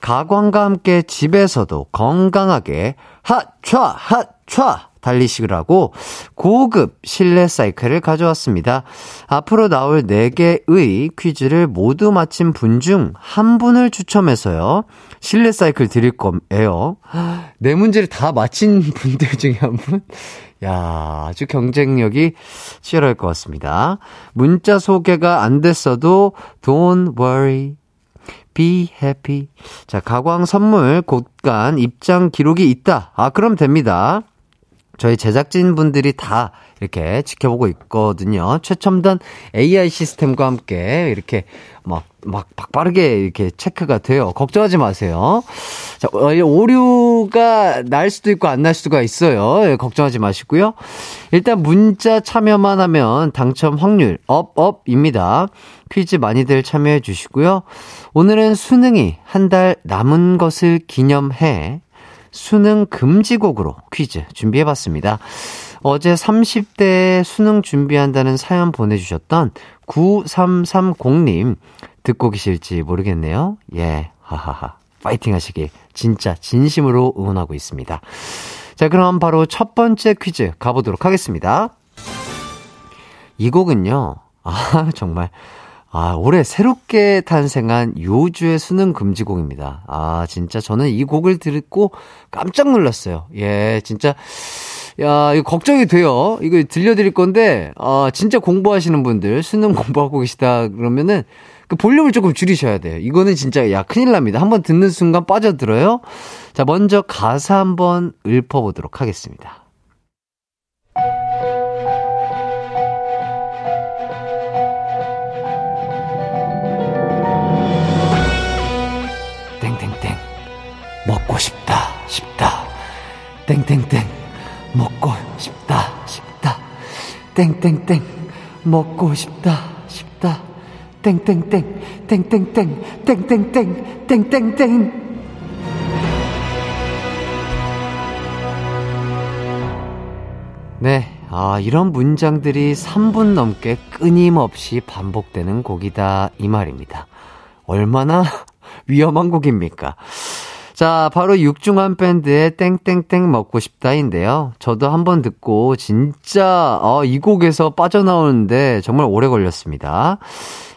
가광과 함께 집에서도 건강하게 핫촤 핫촤 달리시라고 고급 실내 사이클을 가져왔습니다. 앞으로 나올 4개의 퀴즈를 모두 맞힌 분중 한 분을 추첨해서요. 실내 사이클 드릴 거예요. 네 문제를 다 맞힌 분들 중에 한 분? 야, 아주 경쟁력이 치열할 것 같습니다. 문자 소개가 안 됐어도 don't worry. be happy. 자, 가광 선물 곳간 입장 기록이 있다. 아, 그럼 됩니다. 저희 제작진 분들이 다 이렇게 지켜보고 있거든요. 최첨단 AI 시스템과 함께 이렇게 막, 막, 빠르게 이렇게 체크가 돼요. 걱정하지 마세요. 자, 어, 오류가 날 수도 있고 안 날 수가 있어요. 예, 걱정하지 마시고요. 일단 문자 참여만 하면 당첨 확률 up, up입니다. 퀴즈 많이들 참여해 주시고요. 오늘은 수능이 한 달 남은 것을 기념해 수능 금지곡으로 퀴즈 준비해 봤습니다. 어제 30대 수능 준비한다는 사연 보내주셨던 9330님 듣고 계실지 모르겠네요. 예, 하하하. 파이팅 하시길 진짜 진심으로 응원하고 있습니다. 자, 그럼 바로 첫 번째 퀴즈 가보도록 하겠습니다. 이 곡은요, 아, 정말 아, 올해 새롭게 탄생한 요주의 수능 금지곡입니다. 아, 진짜 저는 이 곡을 듣고 깜짝 놀랐어요. 예, 진짜. 야, 이거 걱정이 돼요. 이거 들려드릴 건데, 아, 진짜 공부하시는 분들, 수능 공부하고 계시다 그러면은, 그 볼륨을 조금 줄이셔야 돼요. 이거는 진짜, 야, 큰일 납니다. 한번 듣는 순간 빠져들어요. 자, 먼저 가사 한번 읊어보도록 하겠습니다. 먹고 싶다, 싶다. 땡땡땡. 먹고 싶다, 싶다. 땡땡땡. 먹고 싶다, 싶다. 땡땡땡. 땡땡땡. 땡땡땡. 땡땡땡. 네. 아, 이런 문장들이 3분 넘게 끊임없이 반복되는 곡이다. 이 말입니다. 얼마나 위험한 곡입니까? 자, 바로 육중한 밴드의 땡땡땡 먹고 싶다인데요. 저도 한번 듣고 진짜 어, 이 곡에서 빠져나오는데 정말 오래 걸렸습니다.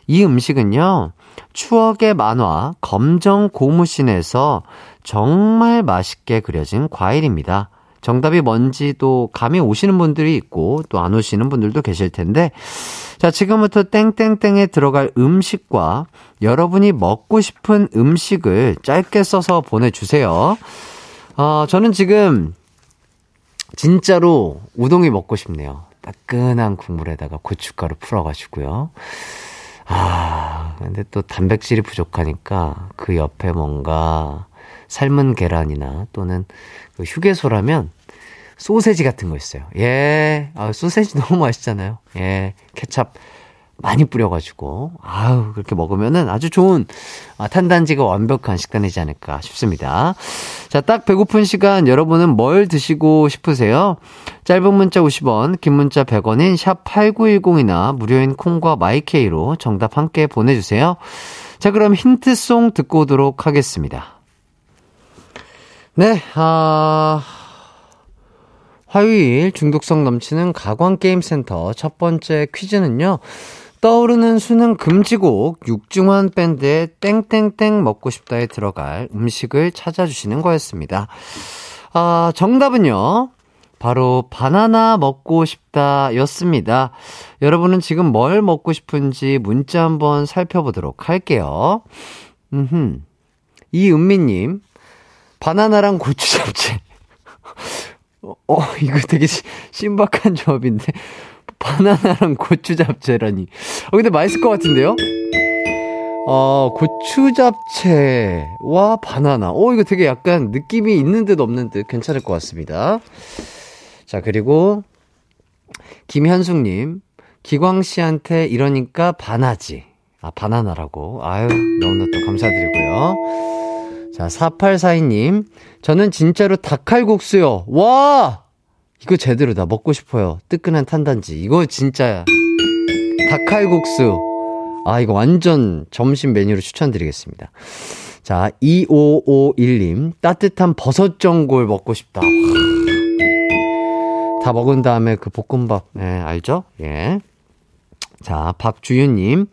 이 음식은요. 추억의 만화 검정 고무신에서 정말 맛있게 그려진 과일입니다. 정답이 뭔지도 감이 오시는 분들이 있고 또 안 오시는 분들도 계실 텐데 자, 지금부터 땡땡땡에 들어갈 음식과 여러분이 먹고 싶은 음식을 짧게 써서 보내주세요. 어, 저는 지금 진짜로 우동이 먹고 싶네요. 따끈한 국물에다가 고춧가루 풀어가지고요. 아, 근데 또 단백질이 부족하니까 그 옆에 뭔가 삶은 계란이나 또는 그 휴게소라면 소세지 같은 거 있어요. 예. 아, 소세지 너무 맛있잖아요. 예. 케찹 많이 뿌려가지고, 아우, 그렇게 먹으면은 아주 좋은, 아, 탄단지가 완벽한 식단이지 않을까 싶습니다. 자, 딱 배고픈 시간 여러분은 뭘 드시고 싶으세요? 짧은 문자 50원, 긴 문자 100원인 샵 8910이나 무료인 콩과 마이케이로 정답 함께 보내주세요. 자, 그럼 힌트송 듣고 오도록 하겠습니다. 네, 아, 화요일 중독성 넘치는 가광게임센터 첫 번째 퀴즈는요. 떠오르는 수능 금지곡 육중한 밴드의 땡땡땡 먹고 싶다에 들어갈 음식을 찾아주시는 거였습니다. 아, 정답은요. 바로 바나나 먹고 싶다 였습니다. 여러분은 지금 뭘 먹고 싶은지 문자 한번 살펴보도록 할게요. 음흠. 이은미님, 바나나랑 고추 잡채. 어, 어, 이거 되게 시, 신박한 조합인데. 바나나랑 고추 잡채라니. 어, 근데 맛있을 것 같은데요? 어, 고추 잡채와 바나나. 어, 이거 되게 약간 느낌이 있는 듯 없는 듯 괜찮을 것 같습니다. 자, 그리고 김현숙님. 기광 씨한테 이러니까 반하지. 아, 바나나라고. 아유, 너무나 또 감사드리고요. 자, 4842님. 저는 진짜로 닭칼국수요. 와! 이거 제대로다. 먹고 싶어요. 뜨끈한 탄단지. 이거 진짜 닭칼국수. 아, 이거 완전 점심 메뉴로 추천드리겠습니다. 자, 2551님. 따뜻한 버섯 전골 먹고 싶다. 다 먹은 다음에 그 볶음밥. 네, 알죠? 예. 자, 박주윤님.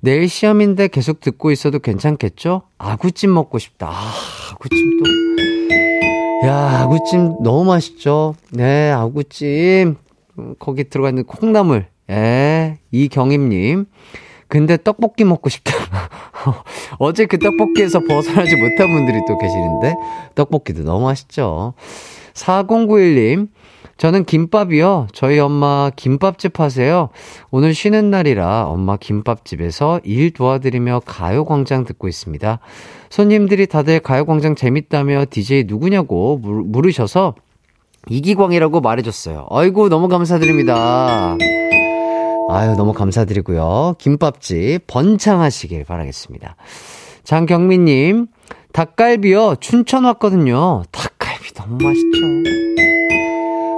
내일 시험인데 계속 듣고 있어도 괜찮겠죠? 아구찜 먹고 싶다. 아, 아구찜 또. 야, 아구찜 너무 맛있죠? 네, 아구찜. 음, 거기 들어가 있는 콩나물. 예, 이경임님. 근데 떡볶이 먹고 싶다. 어제 그 떡볶이에서 벗어나지 못한 분들이 또 계시는데, 떡볶이도 너무 맛있죠? 4091님, 저는 김밥이요. 저희 엄마 김밥집 하세요. 오늘 쉬는 날이라 엄마 김밥집에서 일 도와드리며 가요광장 듣고 있습니다. 손님들이 다들 가요광장 재밌다며 DJ 누구냐고 물으셔서 이기광이라고 말해줬어요. 아이고, 너무 감사드립니다. 아유, 너무 감사드리고요. 김밥집 번창하시길 바라겠습니다. 장경민님, 닭갈비요. 춘천 왔거든요. 닭갈비 너무 맛있죠.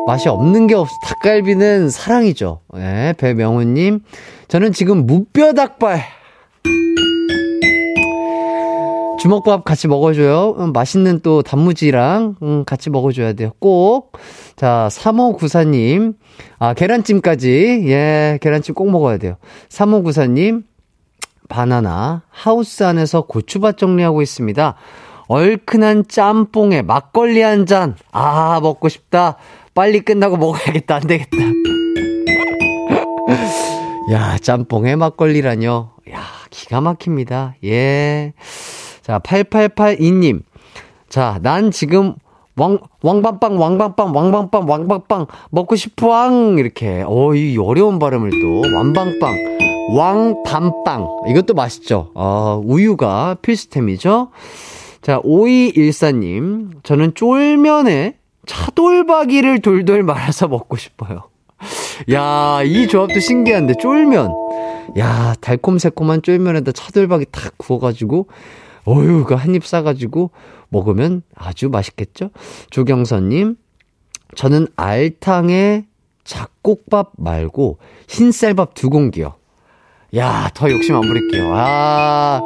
맛이 없는 게 없어. 닭갈비는 사랑이죠. 예, 배명훈님. 저는 지금 무뼈 닭발. 주먹밥 같이 먹어줘요. 음, 맛있는 또 단무지랑 음, 같이 먹어줘야 돼요. 꼭. 자, 3594님. 아, 계란찜까지. 예, 계란찜 꼭 먹어야 돼요. 3594님. 바나나. 하우스 안에서 고추밭 정리하고 있습니다. 얼큰한 짬뽕에 막걸리 한 잔. 아, 먹고 싶다. 빨리 끝나고 먹어야겠다. 안 되겠다. 야, 짬뽕에 막걸리라뇨. 야, 기가 막힙니다. 예. 자, 8882님. 자, 난 지금 왕, 왕밤빵, 왕밤빵, 왕밤빵, 왕밤빵 먹고 싶어왕. 이렇게. 어, 이 어려운 발음을 또. 왕밤빵, 왕밤빵. 이것도 맛있죠. 어, 우유가 필수템이죠. 자, 5214님. 저는 쫄면에 차돌박이를 돌돌 말아서 먹고 싶어요. 야, 이 조합도 신기한데, 쫄면. 야, 달콤새콤한 쫄면에다 차돌박이 탁 구워가지고, 어휴, 그 한 입 싸가지고 먹으면 아주 맛있겠죠? 조경선님, 저는 알탕에 잡곡밥 말고 흰쌀밥 두 공기요. 야, 더 욕심 안 부릴게요. 아,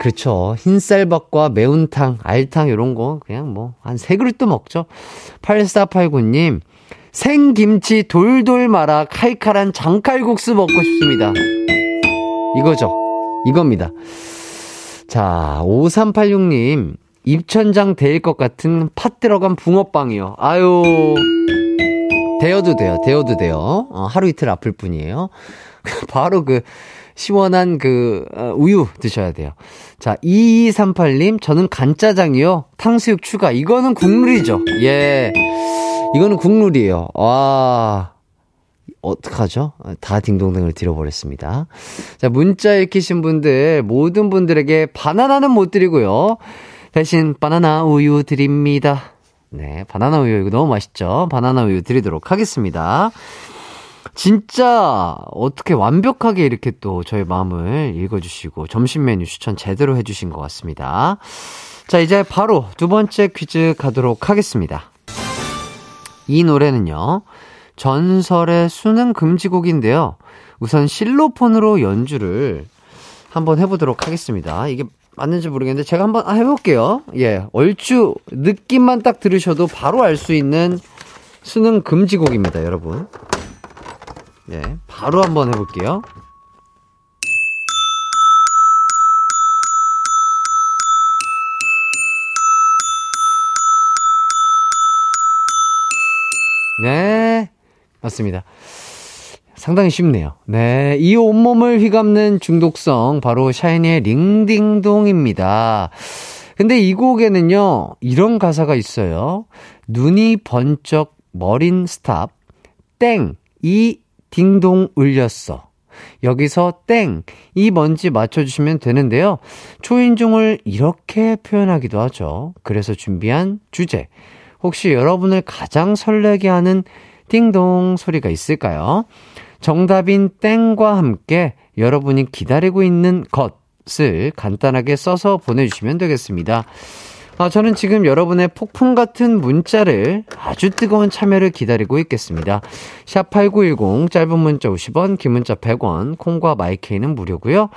그렇죠. 흰쌀밥과 매운탕, 알탕 이런 거 그냥 뭐 한 세 그릇도 먹죠. 8489님 생김치 돌돌 말아 칼칼한 장칼국수 먹고 싶습니다. 이거죠. 이겁니다. 자, 5386님 입천장 데일 것 같은 팥 들어간 붕어빵이요. 아유. 데어도 돼요. 데어도 돼요. 어, 하루 이틀 아플 뿐이에요. 바로 그 시원한 그 어, 우유 드셔야 돼요. 자, 2238님, 저는 간짜장이요. 탕수육 추가. 이거는 국룰이죠. 예. 이거는 국룰이에요. 와. 어떡하죠? 다 딩동댕을 드려버렸습니다. 자, 문자 읽히신 분들, 모든 분들에게 바나나는 못 드리고요. 대신 바나나 우유 드립니다. 네, 바나나 우유 이거 너무 맛있죠? 바나나 우유 드리도록 하겠습니다. 진짜 어떻게 완벽하게 이렇게 또 저의 마음을 읽어주시고 점심 메뉴 추천 제대로 해주신 것 같습니다. 자, 이제 바로 두 번째 퀴즈 가도록 하겠습니다. 이 노래는요, 전설의 수능 금지곡인데요. 우선 실로폰으로 연주를 한번 해보도록 하겠습니다. 이게 맞는지 모르겠는데 제가 한번 해볼게요. 예, 얼추 느낌만 딱 들으셔도 바로 알 수 있는 수능 금지곡입니다, 여러분. 예, 바로 한번 해볼게요. 네, 맞습니다. 상당히 쉽네요. 네, 이 온몸을 휘감는 중독성 바로 샤이니의 링딩동입니다. 근데 이 곡에는요 이런 가사가 있어요. 눈이 번쩍 머린 stop 땡 이 딩동 울렸어. 여기서 땡, 이 뭔지 맞춰주시면 되는데요. 초인종을 이렇게 표현하기도 하죠. 그래서 준비한 주제. 혹시 여러분을 가장 설레게 하는 띵동 소리가 있을까요? 정답인 땡과 함께 여러분이 기다리고 있는 것을 간단하게 써서 보내주시면 되겠습니다. 아, 저는 지금 여러분의 폭풍 같은 문자를 아주 뜨거운 참여를 기다리고 있겠습니다. 샵 8910 짧은 문자 50원, 긴 문자 100원, 콩과 마이케이는 무료고요.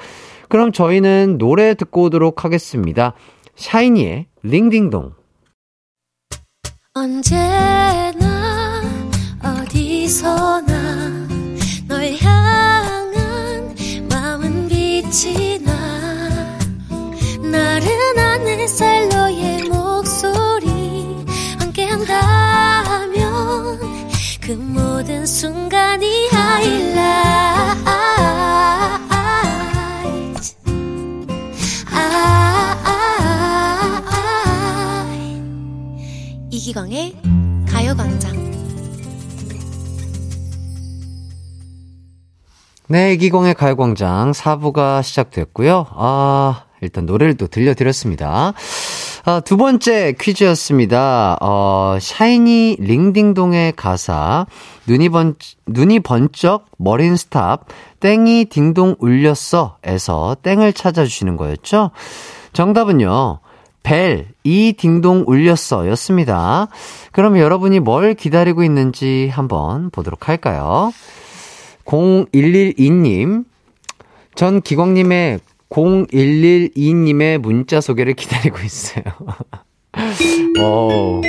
그럼 저희는 노래 듣고 오도록 하겠습니다. 샤이니의 링딩동. 언제나 어디서나 널 향한 마음은 빛이 나 햇살 너의 목소리 함께한다면 그 모든 순간이 이기광의 가요광장. 네, 이기광의 가요광장 4부가 시작됐고요. 아, 일단 노래를 또 들려드렸습니다. 아, 두 번째 퀴즈였습니다. 어, 샤이니 링딩동의 가사, 눈이 번, 눈이 번쩍, 머린 stop, 땡이 딩동 울렸어. 에서 땡을 찾아주시는 거였죠? 정답은요, 벨, 이 딩동 울렸어. 였습니다. 그럼 여러분이 뭘 기다리고 있는지 한번 보도록 할까요? 0112님, 전 기광님의 0112님의 문자 소개를 기다리고 있어요. 어,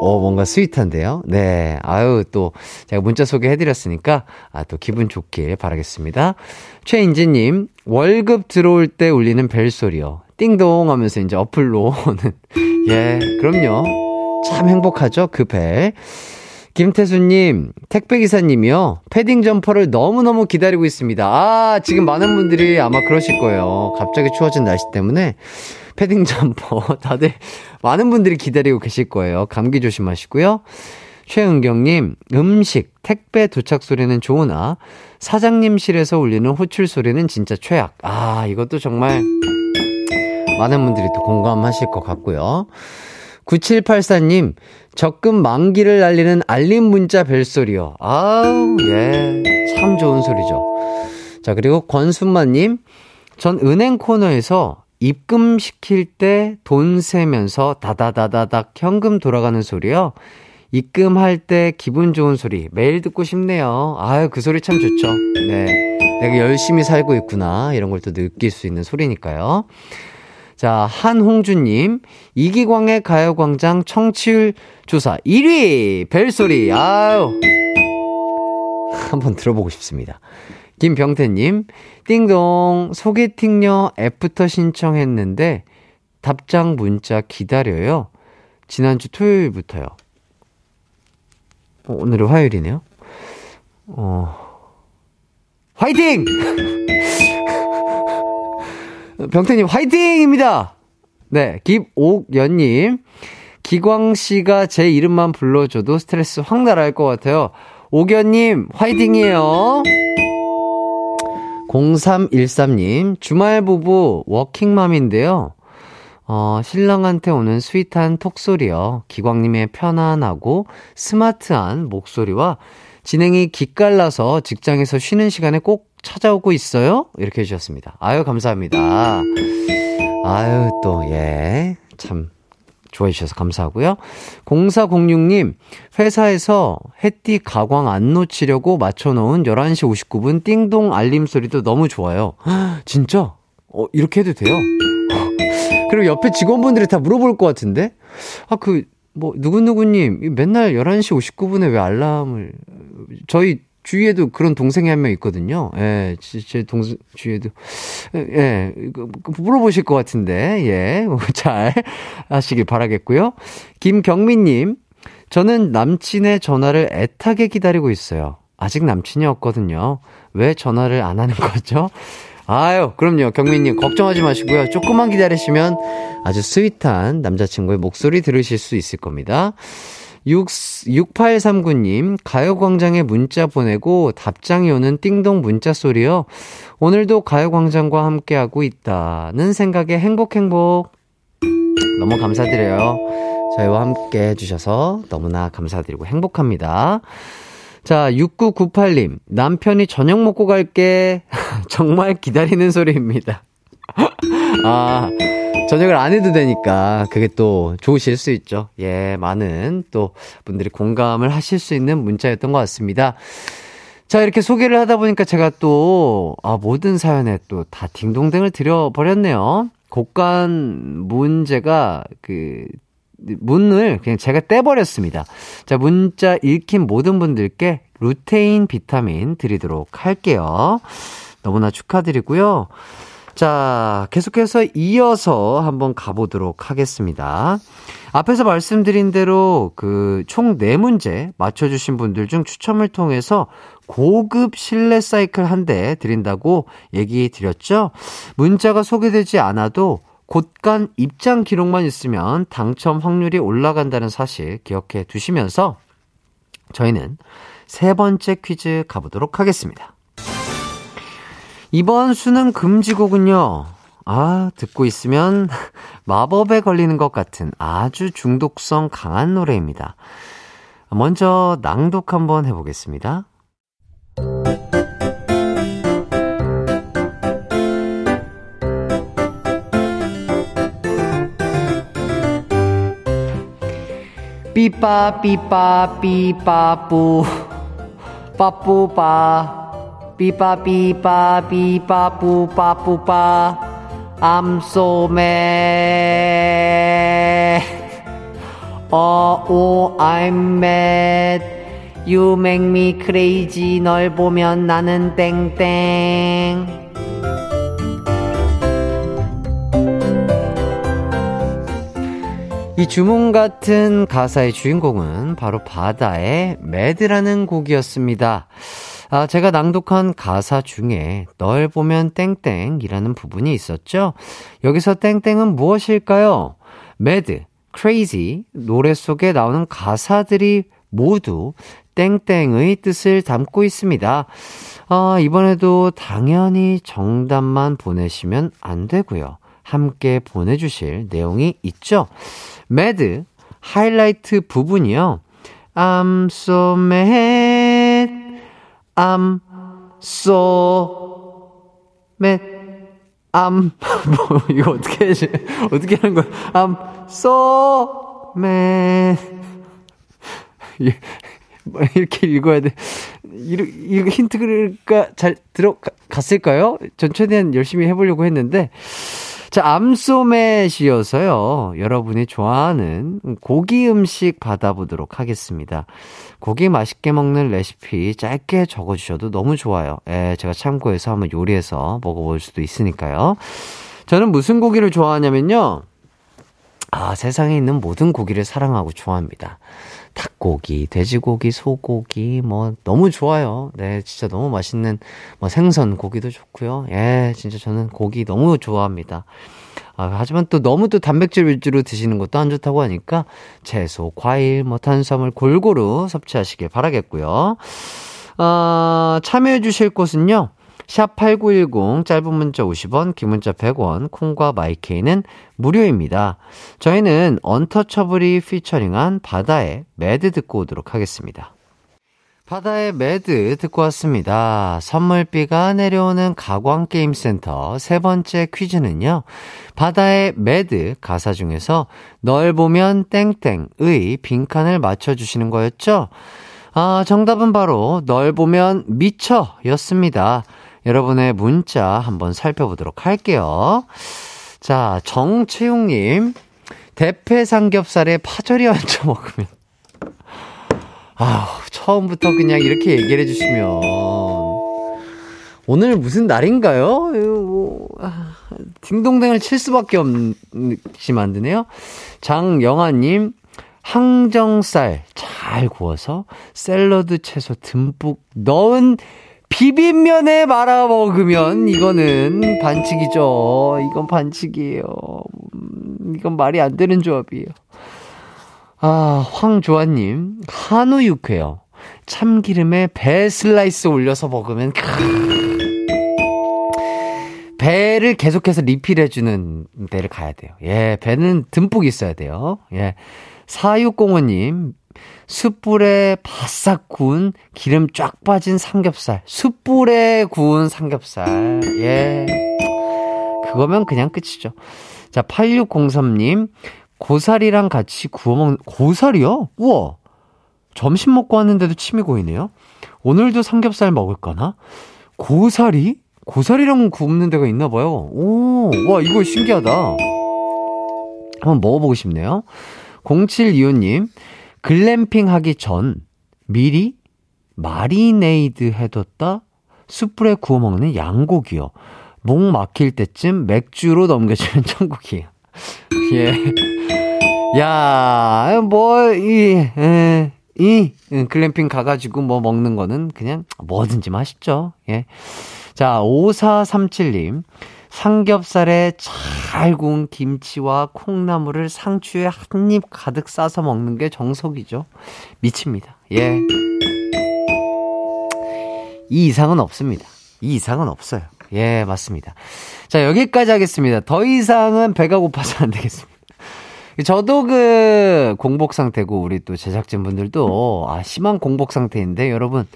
어, 뭔가 sweet한데요? 네. 아유, 또, 제가 문자 소개해드렸으니까, 아, 또 기분 좋길 바라겠습니다. 최인지님, 월급 들어올 때 울리는 벨소리요. 띵동 하면서 이제 어플로 오는. 예, 그럼요. 참 행복하죠? 그 벨. 김태수님, 택배기사님이요. 패딩 점퍼를 너무너무 기다리고 있습니다. 아, 지금 많은 분들이 아마 그러실 거예요. 갑자기 추워진 날씨 때문에 패딩 점퍼 다들 많은 분들이 기다리고 계실 거예요. 감기 조심하시고요. 최은경님, 음식, 택배 도착 소리는 좋으나 사장님실에서 울리는 호출 소리는 진짜 최악. 아, 이것도 정말 많은 분들이 또 공감하실 것 같고요. 9784님, 적금 만기를 알리는 알림 문자 벨소리요. 아우, 예. 참 좋은 소리죠. 자, 그리고 권순마님, 전 은행 코너에서 입금시킬 때 돈 세면서 다다다다닥 현금 돌아가는 소리요. 입금할 때 기분 좋은 소리 매일 듣고 싶네요. 아유, 그 소리 참 좋죠. 네. 내가 열심히 살고 있구나. 이런 걸 또 느낄 수 있는 소리니까요. 자, 한홍주님, 이기광의 가요광장 청취율 조사 1위! 벨소리, 아유. 한번 들어보고 싶습니다. 김병태님, 띵동, 소개팅녀 애프터 신청했는데, 답장 문자 기다려요. 지난주 토요일부터요. 어, 오늘은 화요일이네요. 어, 화이팅! 병태님, 화이팅입니다! 네, 김옥연님. 기광 씨가 제 이름만 불러줘도 스트레스 확 날아갈 것 같아요. 옥연님, 화이팅이에요. 0313님, 주말 부부 워킹맘인데요. 어, 신랑한테 오는 스윗한 톡소리요. 기광님의 편안하고 스마트한 목소리와 진행이 기깔나서 직장에서 쉬는 시간에 꼭 찾아오고 있어요? 이렇게 해주셨습니다. 아유, 감사합니다. 아유, 또, 예. 참, 좋아해 주셔서 감사하고요. 0406님, 회사에서 햇띠 가광 안 놓치려고 맞춰놓은 11시 59분 띵동 알림 소리도 너무 좋아요. 진짜? 어, 이렇게 해도 돼요? 그리고 옆에 직원분들이 다 물어볼 것 같은데? 아, 그, 뭐, 누구누구님, 맨날 11시 59분에 왜 알람을, 저희 주위에도 그런 동생이 한 명 있거든요. 예, 제 동생 주위에도 예, 물어보실 것 같은데 예, 잘 하시길 바라겠고요. 김경민님. 저는 남친의 전화를 애타게 기다리고 있어요. 아직 남친이 없거든요. 왜 전화를 안 하는 거죠? 아유, 그럼요. 경민님, 걱정하지 마시고요. 조금만 기다리시면 아주 스윗한 남자친구의 목소리 들으실 수 있을 겁니다. 6, 6839님, 가요광장에 문자 보내고 답장이 오는 띵동 문자 소리요. 오늘도 가요광장과 함께하고 있다는 생각에 행복, 행복. 너무 감사드려요. 저희와 함께 해주셔서 너무나 감사드리고 행복합니다. 자, 6998님, 남편이 저녁 먹고 갈게. 정말 기다리는 소리입니다. 아, 저녁을 안 해도 되니까 그게 또 좋으실 수 있죠. 예, 많은 또 분들이 공감을 하실 수 있는 문자였던 것 같습니다. 자, 이렇게 소개를 하다 보니까 제가 또, 아, 모든 사연에 또 다 딩동댕을 드려버렸네요. 곡간 문제가 그, 문을 그냥 제가 떼버렸습니다. 자, 문자 읽힌 모든 분들께 루테인 비타민 드리도록 할게요. 너무나 축하드리고요. 자, 계속해서 이어서 한번 가보도록 하겠습니다. 앞에서 말씀드린 대로 그 총 4문제 맞춰주신 분들 중 추첨을 통해서 고급 실내 사이클 한 대 드린다고 얘기 드렸죠? 문자가 소개되지 않아도 곳간 입장 기록만 있으면 당첨 확률이 올라간다는 사실 기억해 두시면서 저희는 세 번째 퀴즈 가보도록 하겠습니다. 이번 수능 금지곡은요. 아, 듣고 있으면 마법에 걸리는 것 같은 아주 중독성 강한 노래입니다. 먼저 낭독 한번 해보겠습니다. 삐빠 삐빠 삐빠뿌 빠뿌빠. 삐빠 삐빠 삐빠 뿌 빠 뿌빠. I'm so mad. 어, oh, I'm mad. You make me crazy. 널 보면 나는 땡땡 이 주문 같은 가사의 주인공은 바로 바다의 Mad라는 곡이었습니다. 아, 제가 낭독한 가사 중에 널 보면 땡땡이라는 부분이 있었죠. 여기서 땡땡은 무엇일까요? Mad, crazy 노래 속에 나오는 가사들이 모두 땡땡의 뜻을 담고 있습니다. 아, 이번에도 당연히 정답만 보내시면 안 되고요. 함께 보내주실 내용이 있죠. 매드 하이라이트 부분이요. I'm so mad I'm so mad. I'm 뭐 이거 어떻게 해? 어떻게 하는 거야? I'm so mad. 이렇게 읽어야 돼. 이거 힌트가 잘 들어갔을까요? 전 최대한 열심히 해보려고 했는데. 자, 암소맷이어서요. 여러분이 좋아하는 고기 음식 받아보도록 하겠습니다. 고기 맛있게 먹는 레시피 짧게 적어주셔도 너무 좋아요. 예, 제가 참고해서 한번 요리해서 먹어볼 수도 있으니까요. 저는 무슨 고기를 좋아하냐면요. 아, 세상에 있는 모든 고기를 사랑하고 좋아합니다. 닭고기, 돼지고기, 소고기, 뭐, 너무 좋아요. 네, 진짜 너무 맛있는, 뭐, 생선 고기도 좋고요. 예, 진짜 저는 고기 너무 좋아합니다. 아, 하지만 또 너무 또 단백질 위주로 드시는 것도 안 좋다고 하니까 채소, 과일, 뭐 탄수화물 골고루 섭취하시길 바라겠고요. 아, 참여해 주실 곳은요. 샵8910 짧은 문자 50원, 긴 문자 100원, 콩과 마이케이는 무료입니다. 저희는 언터처블이 피처링한 바다의 Mad 듣고 오도록 하겠습니다. 바다의 Mad 듣고 왔습니다. 선물비가 내려오는 가광게임센터 세 번째 퀴즈는요. 바다의 Mad 가사 중에서 널 보면 땡땡의 빈칸을 맞춰주시는 거였죠. 아, 정답은 바로 널 보면 미쳐 였습니다. 여러분의 문자 한번 살펴보도록 할게요. 자, 정채용님. 대패 삼겹살에 파절이 얹혀 먹으면 아, 처음부터 그냥 이렇게 얘기를 해주시면. 오늘 무슨 날인가요? 뭐, 아, 딩동댕을 칠 수밖에 없이 만드네요. 장영아님, 항정살 잘 구워서 샐러드 채소 듬뿍 넣은 비빔면에 말아 먹으면 이거는 반칙이죠. 이건 반칙이에요. 음, 이건 말이 안 되는 조합이에요. 아, 황조아님, 한우 육회요. 참기름에 배 슬라이스 올려서 먹으면, 크 배를 계속해서 리필해주는 데를 가야 돼요. 예, 배는 듬뿍 있어야 돼요. 예. 4605님, 숯불에 바싹 구운 기름 쫙 빠진 삼겹살. 숯불에 구운 삼겹살. 예. 그거면 그냥 끝이죠. 자, 8603님, 고사리랑 같이 구워 먹는, 고사리요? 우와! 점심 먹고 왔는데도 침이 고이네요. 오늘도 삼겹살 먹을까나? 고사리? 고사리랑 굽는 데가 있나 봐요. 오, 와, 이거 신기하다. 한번 먹어보고 싶네요. 0725님, 글램핑 하기 전 미리 마리네이드 해뒀다 숯불에 구워 먹는 양고기요. 목 막힐 때쯤 맥주로 넘겨주는 천국이에요. 예. 야, 뭐, 이, 에, 이, 글램핑 가가지고 뭐 먹는 거는 그냥 뭐든지 맛있죠. 예. 자, 5437님. 삼겹살에 잘 구운 김치와 콩나물을 상추에 한 입 가득 싸서 먹는 게 정석이죠. 미칩니다. 예. 이 이상은 없습니다. 이 이상은 없어요. 예, 맞습니다. 자, 여기까지 하겠습니다. 더 이상은 배가 고파서 안 되겠습니다. 저도 그 공복 상태고 우리 또 제작진 분들도 아 심한 공복 상태인데 여러분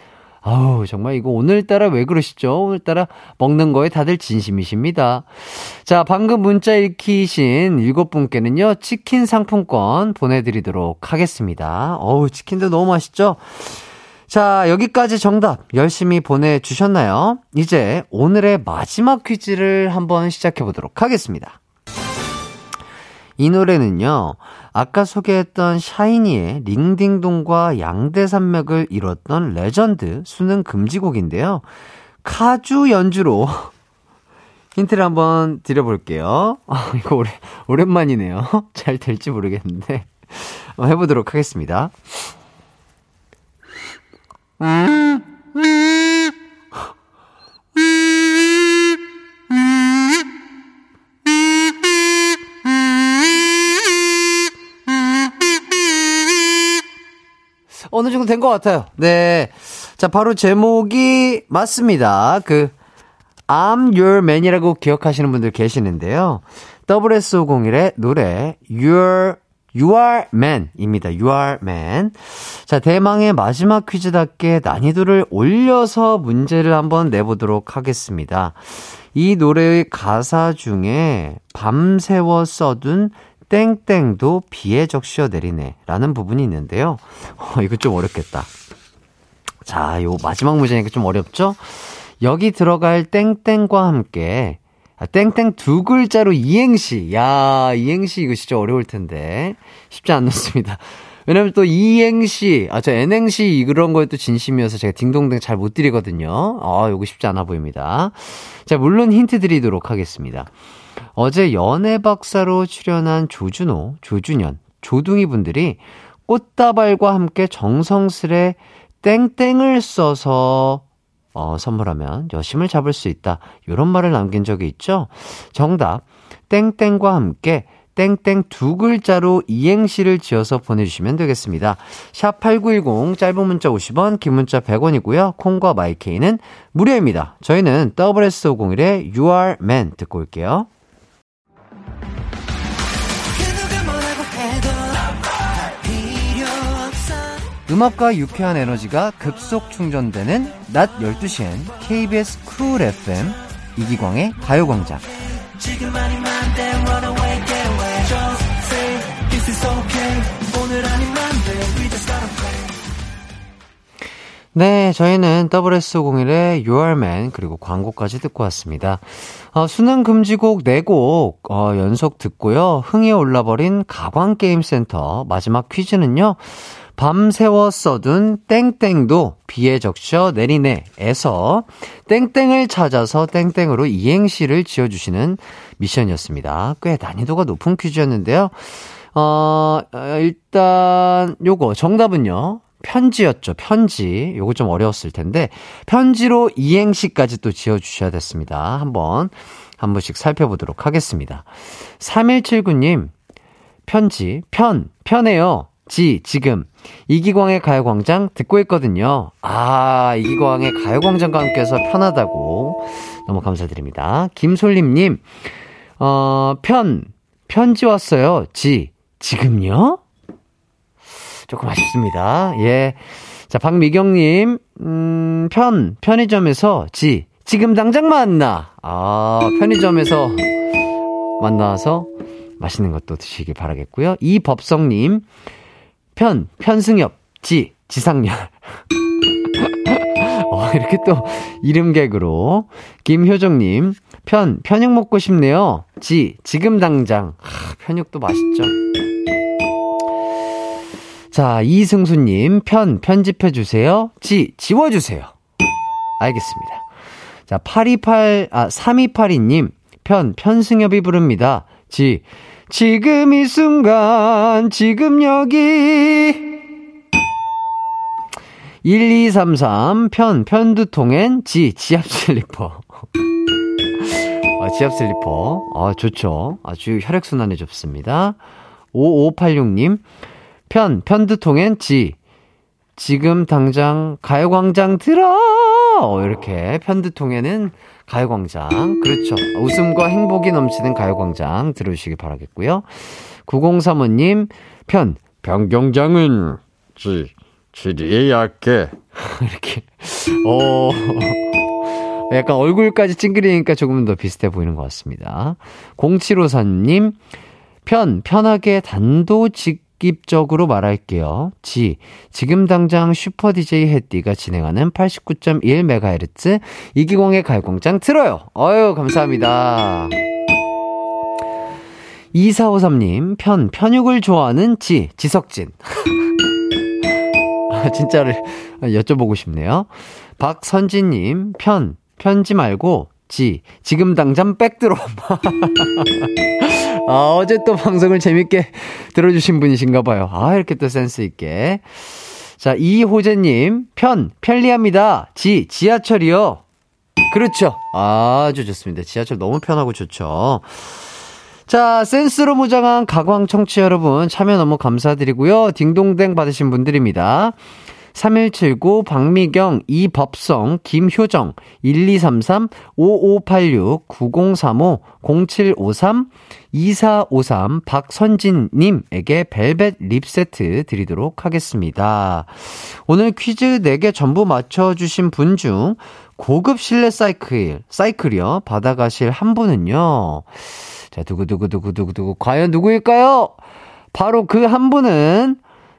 아우, 정말 이거 오늘따라 왜 그러시죠? 오늘따라 먹는 거에 다들 진심이십니다. 자, 방금 문자 읽히신 일곱 분께는요, 치킨 상품권 보내드리도록 하겠습니다. 어우, 치킨도 너무 맛있죠? 자, 여기까지 정답 열심히 보내주셨나요? 이제 오늘의 마지막 퀴즈를 한번 시작해보도록 하겠습니다. 이 노래는요, 아까 소개했던 샤이니의 링딩동과 양대산맥을 이뤘던 레전드 수능 금지곡인데요. 카주 연주로 힌트를 한번 드려볼게요. 아, 이거 오래, 오랜만이네요. 잘 될지 모르겠는데. 해보도록 하겠습니다. 어느 정도 된 것 같아요. 네. 자, 바로 제목이 맞습니다. 그, I'm Your Man이라고 기억하시는 분들 계시는데요. WS501의 노래, Your, You Are Man입니다. You Are Man. 자, 대망의 마지막 퀴즈답게 난이도를 올려서 문제를 한번 내보도록 하겠습니다. 이 노래의 가사 중에 밤새워 써둔 땡땡도 비에 적셔 내리네. 라는 부분이 있는데요. 어, 이거 좀 어렵겠다. 자, 요 마지막 문제니까 좀 어렵죠? 여기 들어갈 땡땡과 함께, 아, 땡땡 두 글자로 이행시. 야, 이행시 이거 진짜 어려울 텐데. 쉽지 않습니다. 왜냐면 또 이행시, 아, 저 N행시 그런 거에 또 진심이어서 제가 딩동댕 잘 못 드리거든요. 아, 요거 쉽지 않아 보입니다. 자, 물론 힌트 드리도록 하겠습니다. 어제 연애 박사로 출연한 조준호, 조준현, 조둥이 분들이 꽃다발과 함께 정성스레 땡땡을 써서 어, 선물하면 여심을 잡을 수 있다. 이런 말을 남긴 적이 있죠? 정답. 땡땡과 함께 땡땡 두 글자로 이행시를 지어서 보내주시면 되겠습니다. 샵 8910 짧은 문자 50원, 긴 문자 100원이고요. 콩과 마이케이는 무료입니다. 저희는 WS501의 You Are Man 듣고 올게요. 음악과 유쾌한 에너지가 급속 충전되는 낮 12시엔 KBS 쿨 FM 이기광의 가요광장. 네, 저희는 WS01의 You Are Man 그리고 광고까지 듣고 왔습니다. 어, 수능 금지곡 4곡 어, 연속 듣고요. 흥에 올라버린 가광게임센터 마지막 퀴즈는요. 밤새워 써둔 땡땡도 비에 적셔 내리네에서 땡땡을 찾아서 땡땡으로 이행시를 지어주시는 미션이었습니다. 꽤 난이도가 높은 퀴즈였는데요. 어, 일단, 요거, 정답은요. 편지였죠. 편지. 요거 좀 어려웠을 텐데, 편지로 이행시까지 또 지어 주셔야 됐습니다. 한번, 한 번씩 살펴보도록 하겠습니다. 3179님, 편지, 편, 편해요. 지, 지금. 이기광의 가요광장 듣고 있거든요. 아, 이기광의 가요광장과 함께 해서 편하다고. 너무 감사드립니다. 김솔림님, 어, 편, 편지 왔어요. 지, 지금요? 조금 아쉽습니다. 예. 자, 박미경님, 음, 편, 편의점에서 지, 지금 당장 만나. 아, 편의점에서 만나서 맛있는 것도 드시길 바라겠고요. 이법성님, 편, 편승엽, 지, 지상렬. 어, 이렇게 또 이름 개그로. 김효정님, 편, 편육 먹고 싶네요. 지, 지금 당장. 아, 편육도 맛있죠. 자, 이승수님, 편, 편집해주세요. 지, 지워주세요. 알겠습니다. 자, 828, 아, 3282님, 편, 편승엽이 부릅니다. 지, 지금 이 순간, 지금 여기. 1233, 편, 편두통엔 지, 지압 슬리퍼. 아, 지압 슬리퍼. 아, 좋죠. 아주 혈액순환에 좋습니다. 5586님, 편, 편두통엔 지, 지금 당장 가요광장 들어! 어, 이렇게 편두통에는 가요광장. 그렇죠. 웃음과 행복이 넘치는 가요광장 들어주시기 바라겠고요. 9035님, 편, 변경장은 지, 지리에 약해. 이렇게, 어, 약간 얼굴까지 찡그리니까 조금 더 비슷해 보이는 것 같습니다. 0754님, 편, 편하게 단도직 직입적으로 말할게요. 지, 지금 당장 슈퍼 DJ 해띠가 진행하는 89.1MHz 이기광의 가요광장 틀어요. 어유 감사합니다. 2453님, 편, 편육을 좋아하는 지, 지석진. 아, 진짜를 여쭤보고 싶네요. 박선진님, 편, 편지 말고, 지, 지금 당장 백 들어. 아, 어제 또 방송을 재밌게 들어주신 분이신가 봐요. 아, 이렇게 또 센스있게. 자, 이호재님, 편, 편리합니다. 지, 지하철이요. 그렇죠. 아주 좋습니다. 지하철 너무 편하고 좋죠. 자, 센스로 무장한 가광 청취 여러분, 참여 너무 감사드리고요. 딩동댕 받으신 분들입니다. 3179, 박미경, 이법성, 김효정, 1233, 5586, 9035, 0753, 2453, 박선진 님에게 벨벳 립 세트 드리도록 하겠습니다. 오늘 퀴즈 4개 전부 맞춰 주신 분 중 고급 실내 사이클, 사이클이요. 받아 가실 한 분은요. 자, 두구두구두구두구두구. 과연 누구일까요? 바로 그 한 분은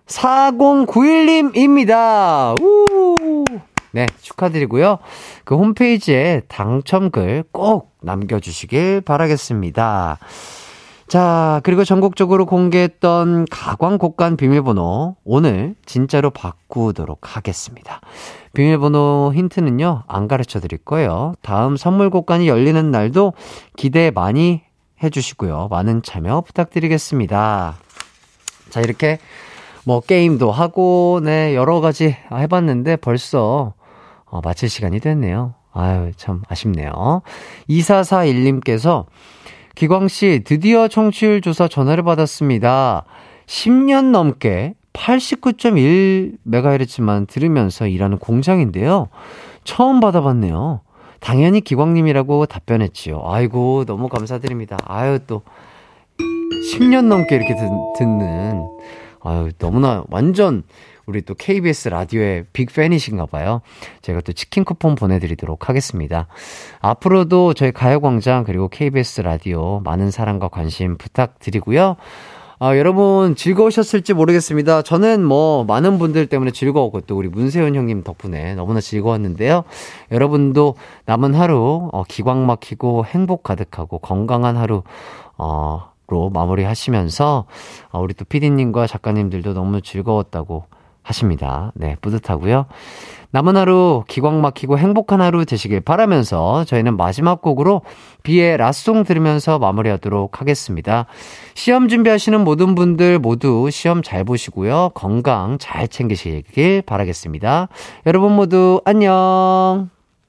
4091님입니다. 우! 네, 축하드리고요. 그 홈페이지에 당첨글 꼭 남겨주시길 바라겠습니다. 자, 그리고 전국적으로 공개했던 가광 곡간 비밀번호 오늘 진짜로 바꾸도록 하겠습니다. 비밀번호 힌트는요, 안 가르쳐 드릴 거예요. 다음 선물 곡간이 열리는 날도 기대 많이 해주시고요. 많은 참여 부탁드리겠습니다. 자, 이렇게 뭐 게임도 하고, 네, 여러 가지 해봤는데 벌써 어, 마칠 시간이 됐네요. 아유, 참 아쉽네요. 2441님께서 기광 씨, 드디어 청취율 조사 전화를 받았습니다. 10년 넘게 89.1MHz만 들으면서 일하는 공장인데요. 처음 받아봤네요. 당연히 기광님이라고 답변했지요. 아이고, 너무 감사드립니다. 아유, 또, 10년 넘게 이렇게 듣, 듣는 아유, 너무나 완전 우리 또 KBS 라디오의 빅팬이신가 봐요. 제가 또 치킨 쿠폰 보내드리도록 하겠습니다. 앞으로도 저희 가요광장 그리고 KBS 라디오 많은 사랑과 관심 부탁드리고요. 아, 여러분 즐거우셨을지 모르겠습니다. 저는 뭐 많은 분들 때문에 즐거웠고 또 우리 문세윤 형님 덕분에 너무나 즐거웠는데요. 여러분도 남은 하루 어, 기광 막히고 행복 가득하고 건강한 하루 어, 로 마무리하시면서 어, 우리 또 피디님과 작가님들도 너무 즐거웠다고 하십니다. 네, 뿌듯하고요. 남은 하루 기광 막히고 행복한 하루 되시길 바라면서 저희는 마지막 곡으로 비의 라송 들으면서 마무리하도록 하겠습니다. 시험 준비하시는 모든 분들 모두 시험 잘 보시고요. 건강 잘 챙기시길 바라겠습니다. 여러분 모두 안녕!